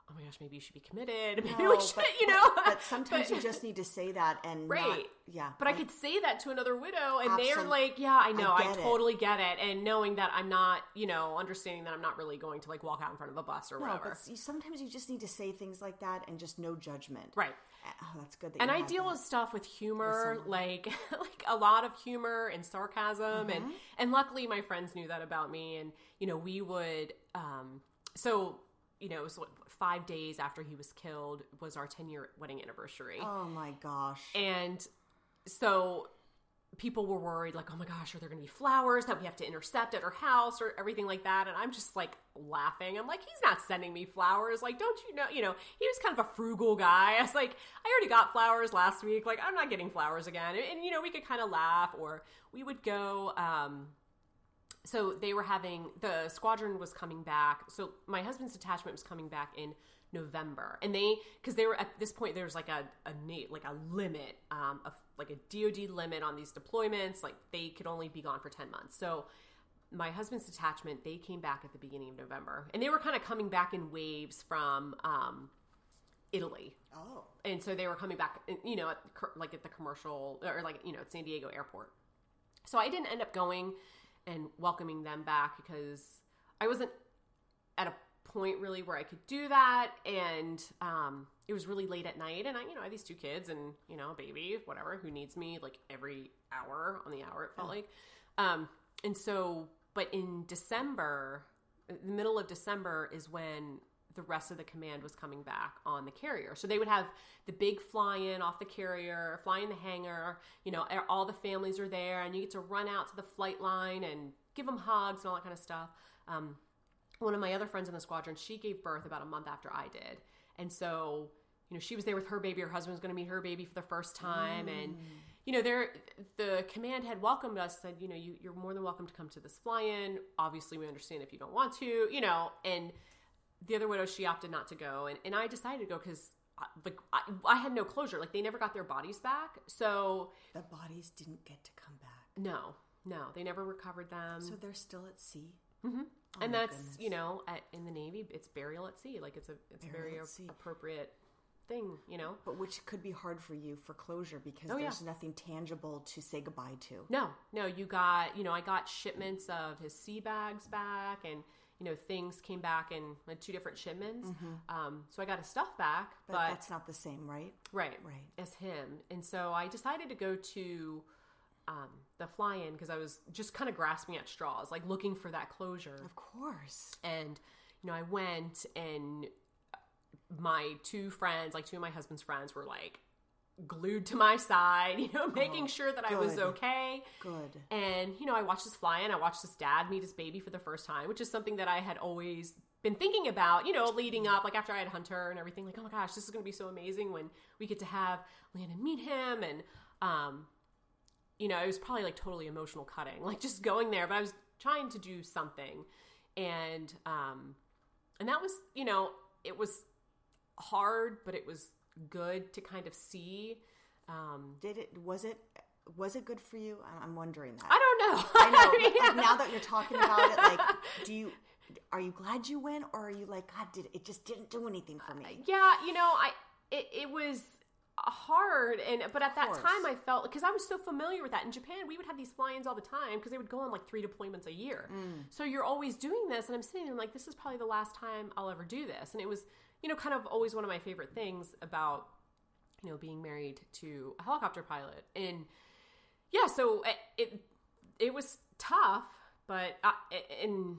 oh my gosh, maybe you should be committed. Maybe No, we should, but- you know? But sometimes But- you just need to say that and Right. not, yeah. But I could say that to another widow, and they're like, "Yeah, I know, I I, get it. totally get it," and knowing that I'm not, you know, understanding that I'm not really going to like walk out in front of a bus or No, whatever. but sometimes you just need to say things like that and just no judgment. Right. Oh, that's good. That and I deal that. with stuff with humor, like like a lot of humor and sarcasm, and Mm-hmm. and luckily my friends knew that about me, and you know we would, um, so you know it was what, five days after he was killed was our ten year wedding anniversary, Oh my gosh. and so people were worried like oh my gosh are there going to be flowers that we have to intercept at her house or everything like that? And i'm just like laughing. I'm like he's not sending me flowers. Like don't you know you know he was kind of a frugal guy. I was like i already got flowers last week. Like i'm not getting flowers again. And, and, you know we could kind of laugh or we would go um so they were having the squadron was coming back. So my husband's detachment was coming back in november. And they because they were at this point there was like a, a like a limit um of like a dod limit on these deployments. Like they could only be gone for 10 months. So my husband's detachment they came back at the beginning of november. And they were kind of coming back in waves from um italy. Oh. and so they were coming back you know at, like at the commercial or like you know at san diego airport. So i didn't end up going and welcoming them back because i wasn't at a point really where i could do that. And um, it was really late at night and i you know i have these two kids and you know a baby whatever who needs me like every hour on the hour it felt like. Um, and so but in december the middle of december is when the rest of the command was coming back on the carrier. So they would have the big fly in off the carrier, fly in the hangar, you know, all the families are there, and you get to run out to the flight line and give them hugs and all that kind of stuff. Um, one of my other friends in the squadron, she gave birth about a month after I did. And so, you know, she was there with her baby. Her husband was going to meet her baby for the first time. And, you know, there, the command had welcomed us, said, you know, you, you're more than welcome to come to this fly in. Obviously, we understand if you don't want to, you know, and the other widow, she opted not to go. And, and I decided to go because, like, I, I had no closure. Like, they never got their bodies back. So, The bodies didn't get to come back. no, no, they never recovered them. So they're still at sea. Mm-hmm. Oh and that's goodness. you know at, in the navy it's burial at sea like it's a it's a Burial very a- appropriate thing you know But which could be hard for you for closure because Oh, yeah. there's nothing tangible to say goodbye to. no no you got you know i got shipments of his sea bags back and you know things came back in like, two different shipments um, so i got his stuff back But, but, that's not the same, right? right right. as him and so i decided to go to um, the fly-in because i was just kind of grasping at straws like looking for that closure Of course. and you know i went and my two friends like two of my husband's friends were like glued to my side you know making sure that i was okay Good. and you know i watched this fly in i watched this dad meet his baby for the first time which is something that i had always been thinking about you know leading up like after i had hunter and everything like oh my gosh this is going to be so amazing when we get to have landon meet him and um you know, it was probably like totally emotional cutting, like just going there, but I was trying to do something. And um and that was, you know, it was hard, but it was good to kind of see. Um Did it? Was it? Was it good for you? I'm wondering that. I don't know. I know. I mean, but, like, now that you're talking about it, like, do you? Are you glad you went, or are you like, God, did it just didn't do anything for me? yeah, you know, I it, it was hard hard. And but at that time, I felt because I was so familiar with that. In Japan, we would have these fly-ins all the time because they would go on like three deployments a year. So you're always doing this, and I'm sitting there like, this is probably the last time I'll ever do this. And it was, you know, kind of always one of my favorite things about you know being married to a helicopter pilot. And yeah, so it it, it was tough, but I, and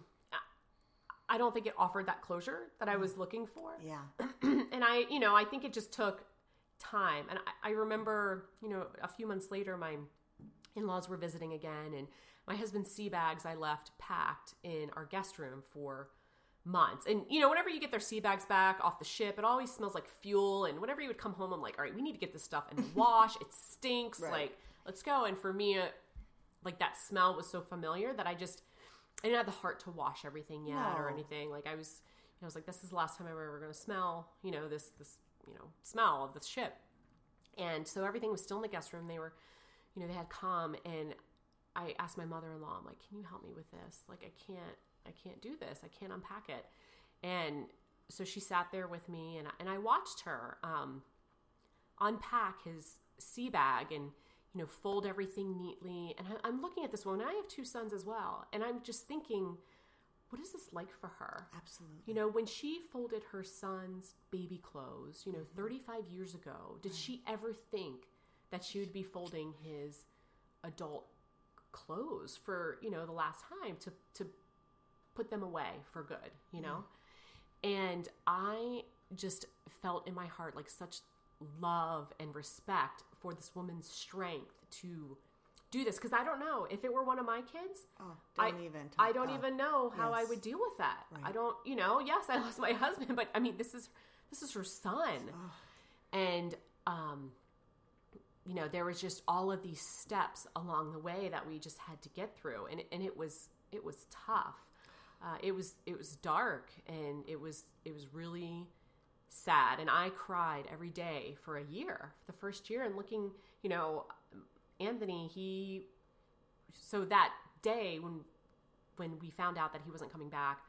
I don't think it offered that closure that I was mm. looking for Yeah. and I, you know, I think it just took time. And I, I remember, you know, a few months later, my in laws were visiting again, and my husband's sea bags I left packed in our guest room for months. And, you know, whenever you get their sea bags back off the ship, it always smells like fuel. And whenever you would come home, I'm like, all right, we need to get this stuff and wash. it stinks. Right. Like, let's go. And for me, uh, like that smell was so familiar that I just, I didn't have the heart to wash everything yet or anything. Like I was, you I was like, this is the last time I'm ever going to smell, you know, this this you know smell of the ship. And so everything was still in the guest room. They were, you know, they had calm, and I asked my mother-in-law, I'm like, can you help me with this? Like I can't, I can't do this. I can't unpack it. And so she sat there with me, and I, and I watched her um, unpack his sea bag and you know fold everything neatly. And I, I'm looking at this woman. I have two sons as well, and I'm just thinking, what is this like for her? Absolutely. You know, when she folded her son's baby clothes, you know, 35 years ago, did she ever think that she would be folding his adult clothes for, you know, the last time to to put them away for good, you know? And I just felt in my heart like such love and respect for this woman's strength to do this because I don't know if it were one of my kids. Oh, I, don't even. I don't oh, even know how I would deal with that. I don't, you know. Yes, I lost my husband, but I mean, this is this is her son, and um, you know, there was just all of these steps along the way that we just had to get through, and and it was it was tough. Uh, it was it was dark, and it was it was really sad, and I cried every day for a year, for the first year, and looking, you know, Anthony, he so that day when when we found out that he wasn't coming back,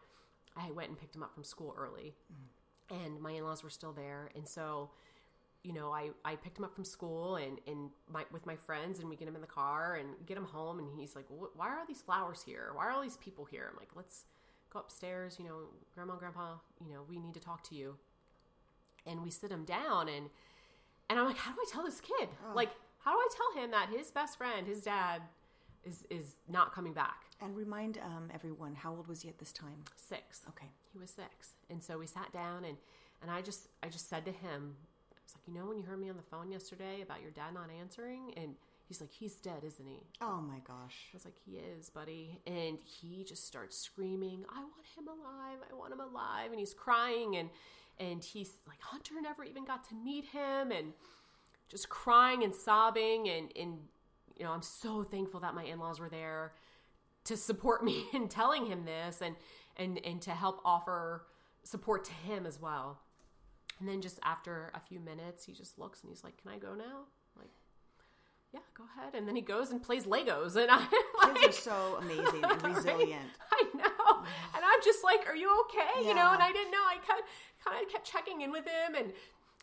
I went and picked him up from school early, and my in laws were still there, and so you know I I picked him up from school and and my with my friends, and we get him in the car and get him home, and he's like, why are all these flowers here? Why are all these people here? I'm like, let's go upstairs, you know, grandma, grandpa, you know, we need to talk to you, and we sit him down and and I'm like, how do I tell this kid? Like, how do I tell him that his best friend, his dad, is is not coming back? And remind um, everyone, how old was he at this time? Six. Okay. He was six, and so we sat down and and I just I just said to him, was like, you know, when you heard me on the phone yesterday about your dad not answering, and he's like, he's dead, isn't he? Oh my gosh. I was like, he is, buddy. And he just starts screaming, I want him alive. I want him alive. And he's crying. And, and he's like, Hunter never even got to meet him. And just crying and sobbing. And, and you know, I'm so thankful that my in laws were there to support me in telling him this and, and, and to help offer support to him as well. And then just after a few minutes, he just looks and he's like, Can I go now? I'm like, yeah, go ahead. And then he goes and plays Legos, and I'm like, Kids are so amazing and resilient. I know, mm-hmm. and I'm just like, "Are you okay?" You know, and I didn't know. I kind kind of kept checking in with him, and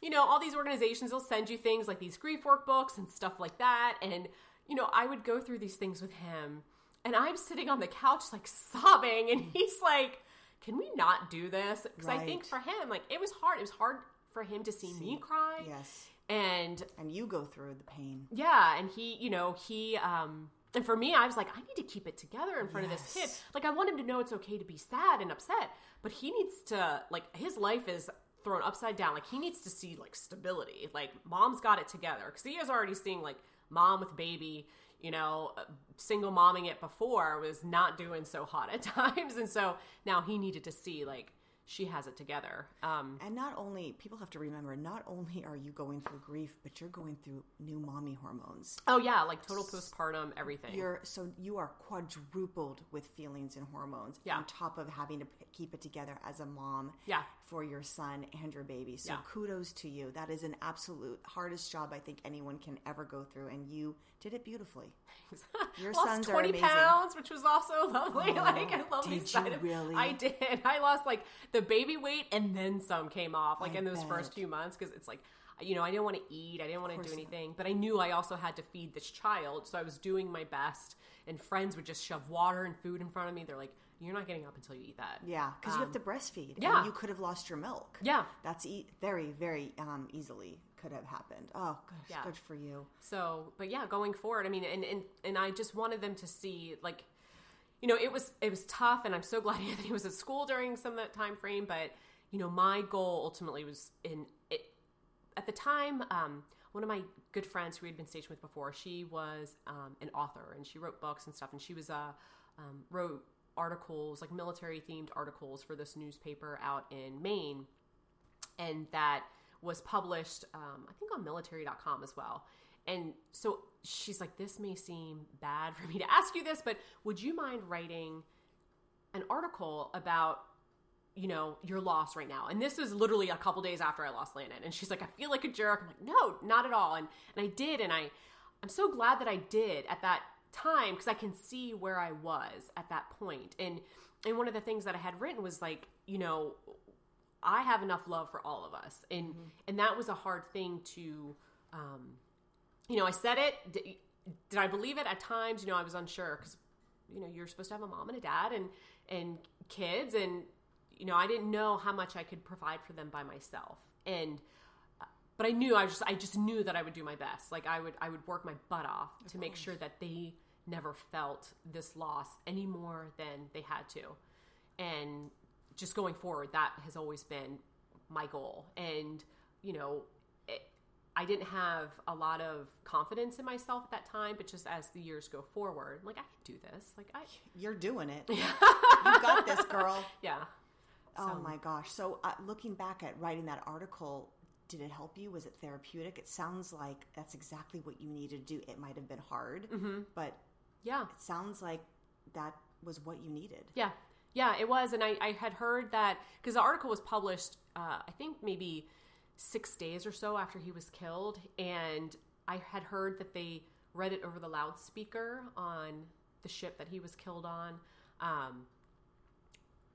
you know, all these organizations will send you things like these grief workbooks and stuff like that, and you know, I would go through these things with him, and I'm sitting on the couch like sobbing, and he's like, "Can we not do this?" Because I think for him, like, it was hard. It was hard for him to see me cry, Yes. and And you go through the pain. yeah, and he, you know, he um and for me I was like I need to keep it together in front of this kid. Like I want him to know it's okay to be sad and upset, but he needs to like his life is thrown upside down. Like he needs to see like stability. Like mom's got it together cuz he is already seeing like mom with baby, you know, uh, single momming it before was not doing so hot at times. And so now he needed to see like she has it together. Um And not only, people have to remember, not only are you going through grief, but you're going through new mommy hormones. oh yeah, like total postpartum everything. You're so you are quadrupled with feelings and hormones Yeah. on top of having to p- keep it together as a mom Yeah. for your son and your baby. So Yeah. kudos to you. That is an absolute hardest job I think anyone can ever go through, and you did it beautifully. Your lost sons are 20 amazing. pounds, which was also lovely. like I love did you really? I did. I lost like the baby weight and then some came off like I in those bet. first few months because it's like you know, I didn't want to eat, I didn't want to do course not. anything, but I knew I also had to feed this child, so I was doing my best. And friends would just shove water and food in front of me. They're like, "You're not getting up until you eat that." Yeah, because you have to breastfeed. Um, yeah. and you could have lost your milk. Yeah. that's e- very, very um, easily could have happened. Oh, gosh, Yeah. good for you. So, but yeah, going forward, I mean, and, and and I just wanted them to see like, you know, it was it was tough, and I'm so glad Anthony was at school during some of that time frame. But you know, my goal ultimately was in it at the time. Um, one of my good friends who we had been stationed with before, she was um, an author and she wrote books and stuff, and she was uh, um, wrote articles like military themed articles for this newspaper out in Maine and that was published um, i think on military.com as well and so she's like this may seem bad for me to ask you this but would you mind writing an article about you know your loss right now? And this is literally a couple days after i lost landon. And she's like i feel like a jerk. I'm like no not at all. And and i did and i i'm so glad that i did at that time because i can see where i was at that point. And and one of the things that i had written was like you know I have enough love for all of us, and and that was a hard thing to, um, you know, I said it. Did, did I believe it at times? You know, I was unsure because, you know, you're supposed to have a mom and a dad and and kids, and you know, I didn't know how much I could provide for them by myself, and uh, but I knew I just I just knew that I would do my best. Like I would I would work my butt off to make sure that they never felt this loss any more than they had to, and just going forward, that has always been my goal. And, you know, I didn't have a lot of confidence in myself at that time, but just as the years go forward, like, I can do this. Like, I, You're doing it. you got this, girl. yeah. Oh my gosh. So, uh, looking back at writing that article, did it help you? Was it therapeutic? It sounds like that's exactly what you needed to do. It might have been hard, Mm-hmm. but Yeah. it sounds like that was what you needed. Yeah. Yeah, it was. And I, I had heard that because the article was published, uh, I think maybe six days or so after he was killed. And I had heard that they read it over the loudspeaker on the ship that he was killed on. Um,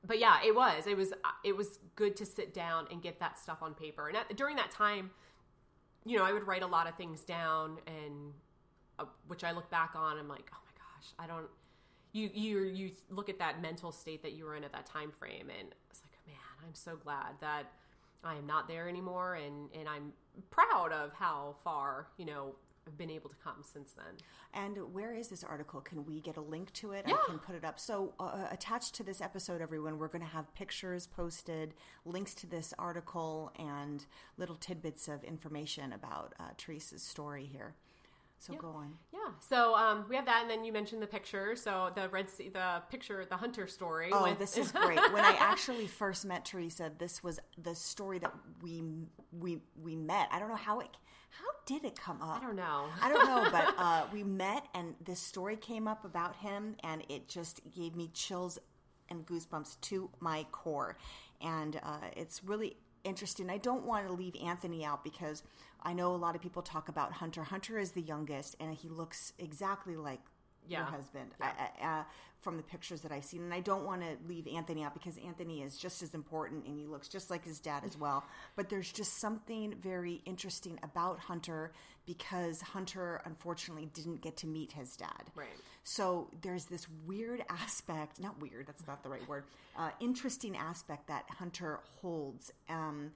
but yeah, it was. It was. It was good to sit down and get that stuff on paper. And at, during that time, you know, I would write a lot of things down, and uh, which I look back on. I'm like, oh my gosh, I don't. You you you look at that mental state that you were in at that time frame, and it's like, man, I'm so glad that I am not there anymore, and and I'm proud of how far you know I've been able to come since then. And where is this article? Can we get a link to it? Yeah. I can put it up. So, uh, attached to this episode, everyone, we're going to have pictures posted, links to this article, and little tidbits of information about uh, Teresa's story here. So, go on. Yeah, so um, we have that, and then you mentioned the picture. So the red sea, the picture, the hunter story. Oh, with- this is great. When I actually first met Teresa, this was the story that we we we met. I don't know how it how did it come up. I don't know. I don't know, but uh, we met, and this story came up about him, and it just gave me chills and goosebumps to my core. And uh, it's really interesting. I don't want to leave Anthony out because I know a lot of people talk about Hunter. Hunter is the youngest, and he looks exactly like your Yeah. husband I, I, uh, from the pictures that I've seen. And I don't want to leave Anthony out because Anthony is just as important and he looks just like his dad as well. But there's just something very interesting about Hunter because Hunter unfortunately didn't get to meet his dad. Right. So there's this weird aspect, not weird, that's not the right word, uh, interesting aspect that Hunter holds. Um,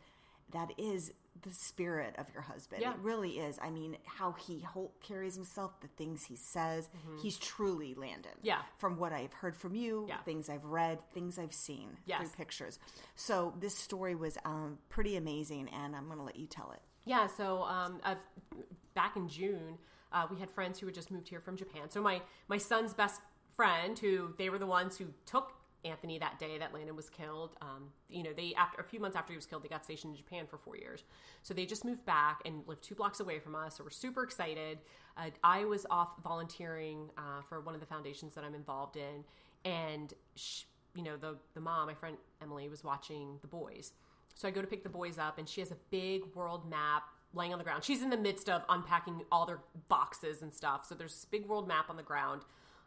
that is the spirit of your husband. Yeah. It really is. I mean, how he hol- carries himself, the things he says. He's truly Landon. Mm-hmm. Yeah. From what I've heard from you, Yeah. things I've read, things I've seen Yes. through pictures. So this story was um, pretty amazing, and I'm going to let you tell it. Yeah, so um, back in June, uh, we had friends who had just moved here from Japan. So my my son's best friend, who they were the ones who took Anthony that day that Landon was killed. Um, you know, they after a few months after he was killed, they got stationed in Japan for four years. So they just moved back and lived two blocks away from us. So we're super excited. Uh, I was off volunteering uh, for one of the foundations that I'm involved in, and sh you know the the mom, my friend Emily, was watching the boys. So I go to pick the boys up, and she has a big world map laying on the ground. She's in the midst of unpacking all their boxes and stuff. So there's this big world map on the ground.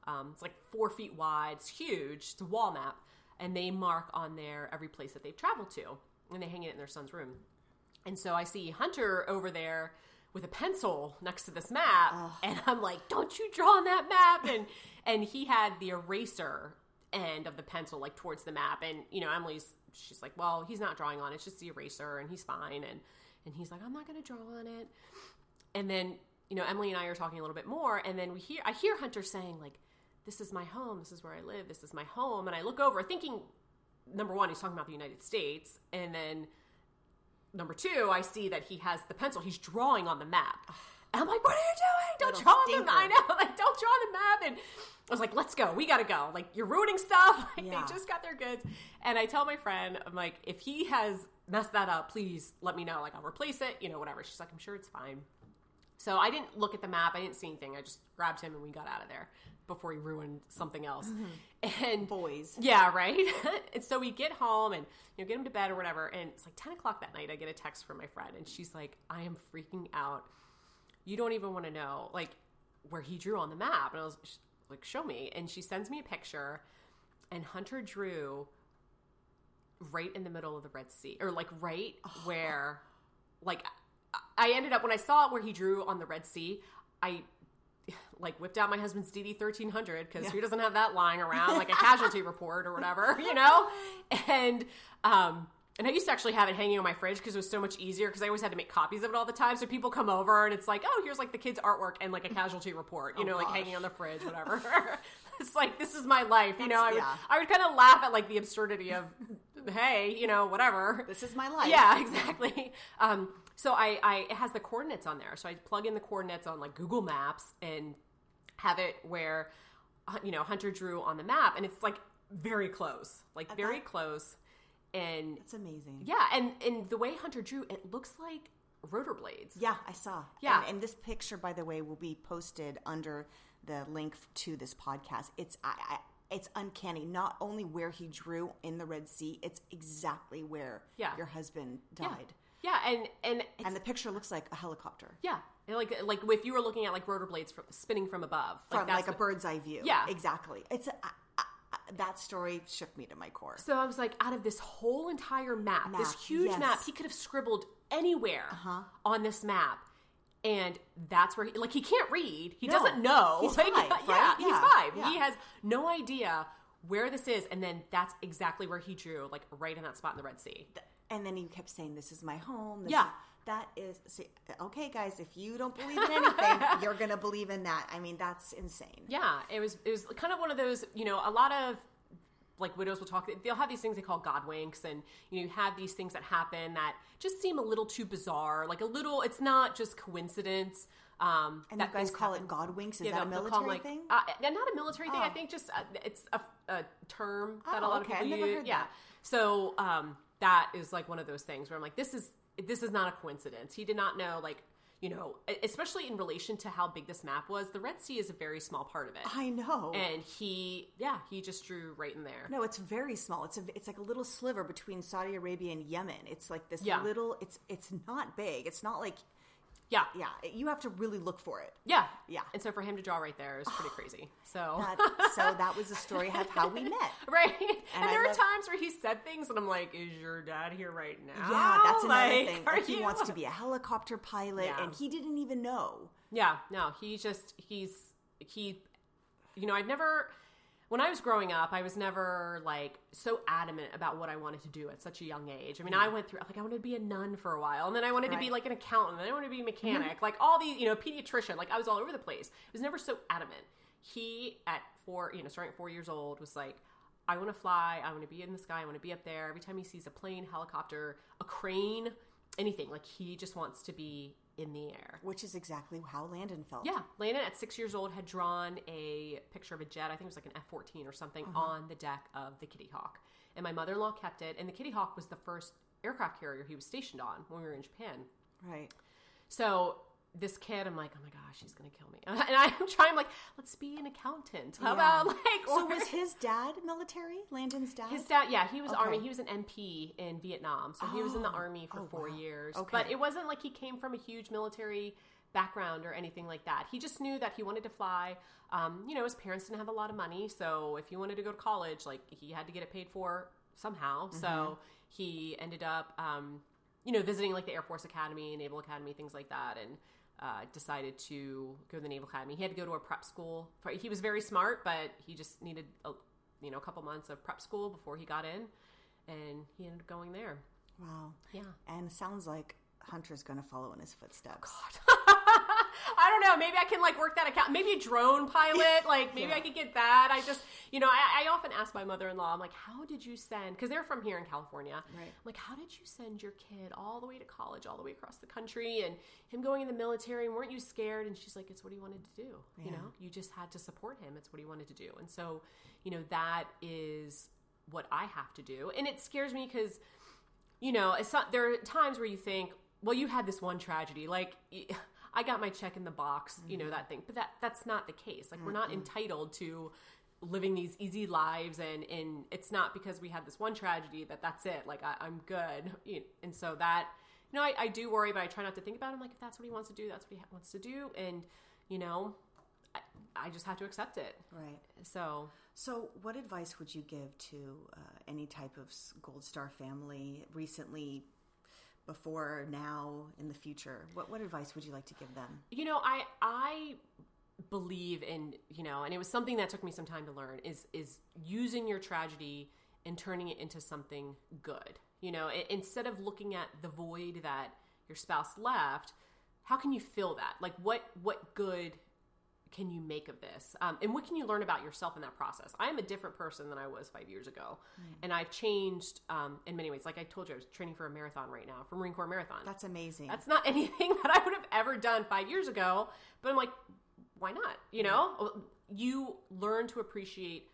Um, it's like four feet wide. It's huge. It's a wall map, and they mark on there every place that they've traveled to, and they hang it in their son's room. And so I see Hunter over there with a pencil next to this map, and I'm like, "Don't you draw on that map?" And and he had the eraser end of the pencil like towards the map, and you know Emily's she's like, "Well, he's not drawing on it; it's just the eraser, and he's fine." And and he's like, "I'm not going to draw on it." And then you know Emily and I are talking a little bit more, and then we hear I hear Hunter saying like, "This is my home. This is where I live. This is my home." And I look over, thinking, number one, he's talking about the United States, and then number two, I see that he has the pencil. He's drawing on the map. And I'm like, what are you doing? Don't Little draw the stinker. I know, like, don't draw on the map. And I was like, let's go. We gotta go. Like, you're ruining stuff. Like, Yeah. they just got their goods. And I tell my friend, I'm like, if he has messed that up, please let me know. Like, I'll replace it, you know, whatever. She's like, I'm sure it's fine. So I didn't look at the map. I didn't see anything. I just grabbed him and we got out of there before he ruined something else. Mm-hmm. And Boys. yeah, right. and so we get home and you know get him to bed or whatever. And it's like ten o'clock that night. I get a text from my friend, and she's like, "I am freaking out. You don't even want to know like where he drew on the map." And I was like, "Show me." And she sends me a picture, and Hunter drew right in the middle of the Red Sea, or like right where, like, I- ended up when I saw it where he drew on the Red Sea. I like whipped out my husband's DD thirteen hundred because who doesn't have that lying around like a casualty report or whatever, you know? And um and I used to actually have it hanging on my fridge because it was so much easier because I always had to make copies of it all the time. So people come over and it's like, oh, here's like the kids' artwork and like a casualty report, you know, like hanging on the fridge, whatever. it's like this is my life, you know. I would yeah. I would kind of laugh at like the absurdity of, hey, you know, whatever. This is my life. Yeah, exactly. Um, so I, I it has the coordinates on there. So I plug in the coordinates on like Google Maps and have it where uh, you know Hunter drew on the map, and it's like very close, like very that- close. And It's amazing. yeah, and and the way Hunter drew, it looks like rotor blades. Yeah, I saw. Yeah. and, and this picture, by the way, will be posted under the link to this podcast. It's I, I, it's uncanny. Not only where he drew in the Red Sea, it's exactly where Yeah. your husband died. Yeah, and and it's, And the picture looks like a helicopter yeah, like like if you were looking at like rotor blades from, spinning from above, from that's like a the- bird's eye view. Yeah. exactly. It's a, I, I, I, that story shook me to my core. So I was like, out of this whole entire map, this huge yes. map, he could have scribbled anywhere Uh-huh. on this map. And that's where he, like, he can't read. He No. doesn't know. He's Like, five, yeah, right? he's Yeah, five. yeah. He has no idea where this is. And then that's exactly where he drew, like, right in that spot in the Red Sea. And then he kept saying, "This is my home." This Yeah. is- that is see, okay, guys. If you don't believe in anything, you're gonna believe in that. I mean, that's insane. Yeah, it was it was kind of one of those, you know, a lot of like widows will talk they'll have these things they call god winks and you know you have these things that happen that just seem a little too bizarre like a little it's not just coincidence um And that you guys call happen. it God winks? Is Yeah, that a military them, like, thing? Uh, not a military thing. I Oh. think just uh, it's a, a term that Oh, a lot okay. of people use. heard yeah. that. So um, that is like one of those things where I'm like, this is this is not a coincidence. He did not know, like you know, especially in relation to how big this map was. The Red Sea is a very small part of it, I know. and he, yeah, he just drew right in there. no, it's very small. It's a, it's like a little sliver between Saudi Arabia and Yemen. It's like this Yeah. little. It's it's not big. It's not like Yeah, yeah. You have to really look for it. yeah, Yeah. And so for him to draw right there is pretty crazy. So. That, so that was the story of how we met. Right, and, I there are love- times where he said things, and I'm like, "Is your dad here right now?" Yeah, that's another Like, thing. Like he you- wants to be a helicopter pilot, Yeah. and he didn't even know. Yeah, no, he just he's he you know, I've never when I was growing up, I was never like so adamant about what I wanted to do at such a young age. I mean, I mm. went through like I wanted to be a nun for a while, and then I wanted to be like an accountant, and then I wanted to be a mm-hmm. mechanic, like all these, you know, pediatrician. Like I was all over the place. I was never so adamant. He at four, you know, starting at four years old, was like, I want to fly. I want to be in the sky. I want to be up there. Every time he sees a plane, helicopter, a crane, anything, like he just wants to be in the air. Which is exactly how Landon felt. Yeah, Landon at six years old had drawn a picture of a jet. I think it was like an F fourteen or something Uh-huh. on the deck of the Kitty Hawk, and my mother in law kept it. And the Kitty Hawk was the first aircraft carrier he was stationed on when we were in Japan. Right. So this kid, I'm like, oh my gosh, he's gonna kill me. And I'm trying, like, let's be an accountant. How Yeah. about like? So was his dad military? Landon's dad? his dad, yeah, he was Okay. army. He was an MP in Vietnam, so he was in the Oh. army for Oh, four wow. years. Okay. But it wasn't like he came from a huge military background or anything like that. He just knew that he wanted to fly. Um, you know, his parents didn't have a lot of money, so if he wanted to go to college, like he had to get it paid for somehow. Mm-hmm. So he ended up. Um, you know, visiting like the Air Force Academy, Naval Academy, things like that, and uh, decided to go to the Naval Academy. He had to go to a prep school. He was very smart, but he just needed a, you know a couple months of prep school before he got in, and he ended up going there. Wow. Yeah. And sounds like Hunter's going to follow in his footsteps. I don't know. Maybe I can like work that account. Maybe a drone pilot. Like maybe Yeah. I could get that. I just, you know, I, I often ask my mother-in-law. I'm like, how did you send? Because they're from here in California. Right. I'm like, how did you send your kid all the way to college, all the way across the country, and him going in the military? And weren't you scared? And she's like, it's what he wanted to do. You know, you just had to support him. It's what he wanted to do. And so, you know, that is what I have to do. And it scares me because you know, not, there are times where you think, well, you had this one tragedy, like I got my check in the box, you know, that thing. But that that's not the case. Like we're not entitled to living these easy lives and and it's not because we had this one tragedy that that's it. Like I, I'm good. And so that you know, I, I do worry, but I try not to think about it. I'm like, if that's what he wants to do, that's what he wants to do. And, you know, I, I just have to accept it. Right. So So, what advice would you give to uh, any type of Gold Star family recently, before, now, in the future? What what advice would you like to give them? you know i i believe in you know and it was something that took me some time to learn is is using your tragedy and turning it into something good you know I- instead of looking at the void that your spouse left how can you fill that like what what good can you make of this um, and what can you learn about yourself in that process i am a different person than i was five years ago and i've changed um, in many ways like i told you i was training for a marathon right now for marine corps marathon That's amazing. that's not anything that I would have ever done five years ago. But I'm like, why not? You know, you learn to appreciate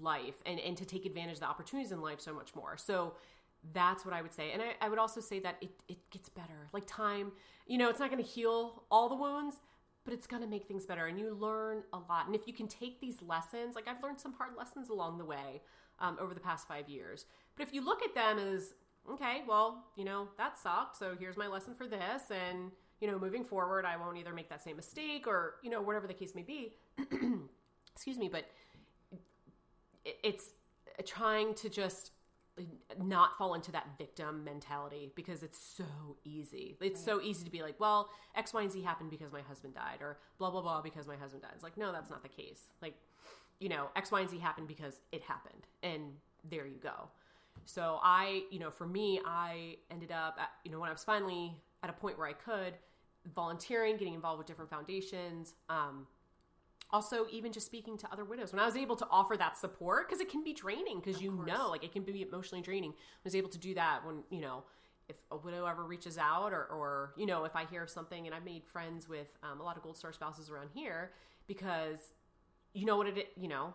life and, and to take advantage of the opportunities in life so much more. So that's what I would say. And I, I would also say that it, it gets better. Like time, you know, it's not going to heal all the wounds, but it's going to make things better. And you learn a lot. And if you can take these lessons, like I've learned some hard lessons along the way um, over the past five years. But if you look at them as, okay, well, you know, that sucked. So here's my lesson for this. And, you know, moving forward, I won't either make that same mistake or, you know, whatever the case may be. Excuse me. But it's trying to just not fall into that victim mentality because it's so easy. It's so easy to be like, well, X, Y, and Z happened because my husband died, or blah, blah, blah because my husband died. It's like, no, that's not the case. Like, you know, X, Y, and Z happened because it happened. And there you go. So I, you know, for me, I ended up, at, you know, when I was finally at a point where I could, volunteering, getting involved with different foundations, um, also even just speaking to other widows when i was able to offer that support because it can be draining because you know like it can be emotionally draining i was able to do that when you know if a widow ever reaches out or, or you know if i hear of something and i've made friends with um, a lot of gold star spouses around here because you know what it you know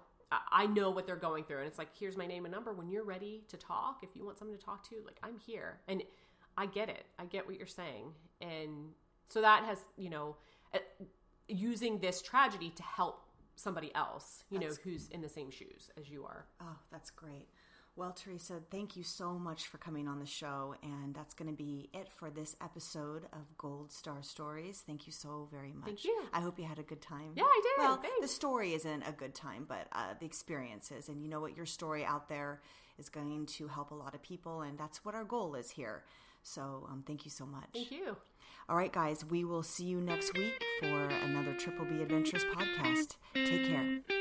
I- know what they're going through, and it's like, here's my name and number. When you're ready to talk, if you want someone to talk to, like, I'm here. And I get it. I get what you're saying. And so that has, you know, using this tragedy to help somebody else, you know, who's in the same shoes as you are. Oh, that's great. Well, Teresa, thank you so much for coming on the show. And that's going to be it for this episode of Gold Star Stories. Thank you so very much. Thank you. I hope you had a good time. Yeah, I did. Well, Thanks. the story isn't a good time, but uh, the experiences. And you know what? Your story out there is going to help a lot of people. And that's what our goal is here. So um, thank you so much. Thank you. All right, guys, we will see you next week for another Triple B Adventures podcast. Take care.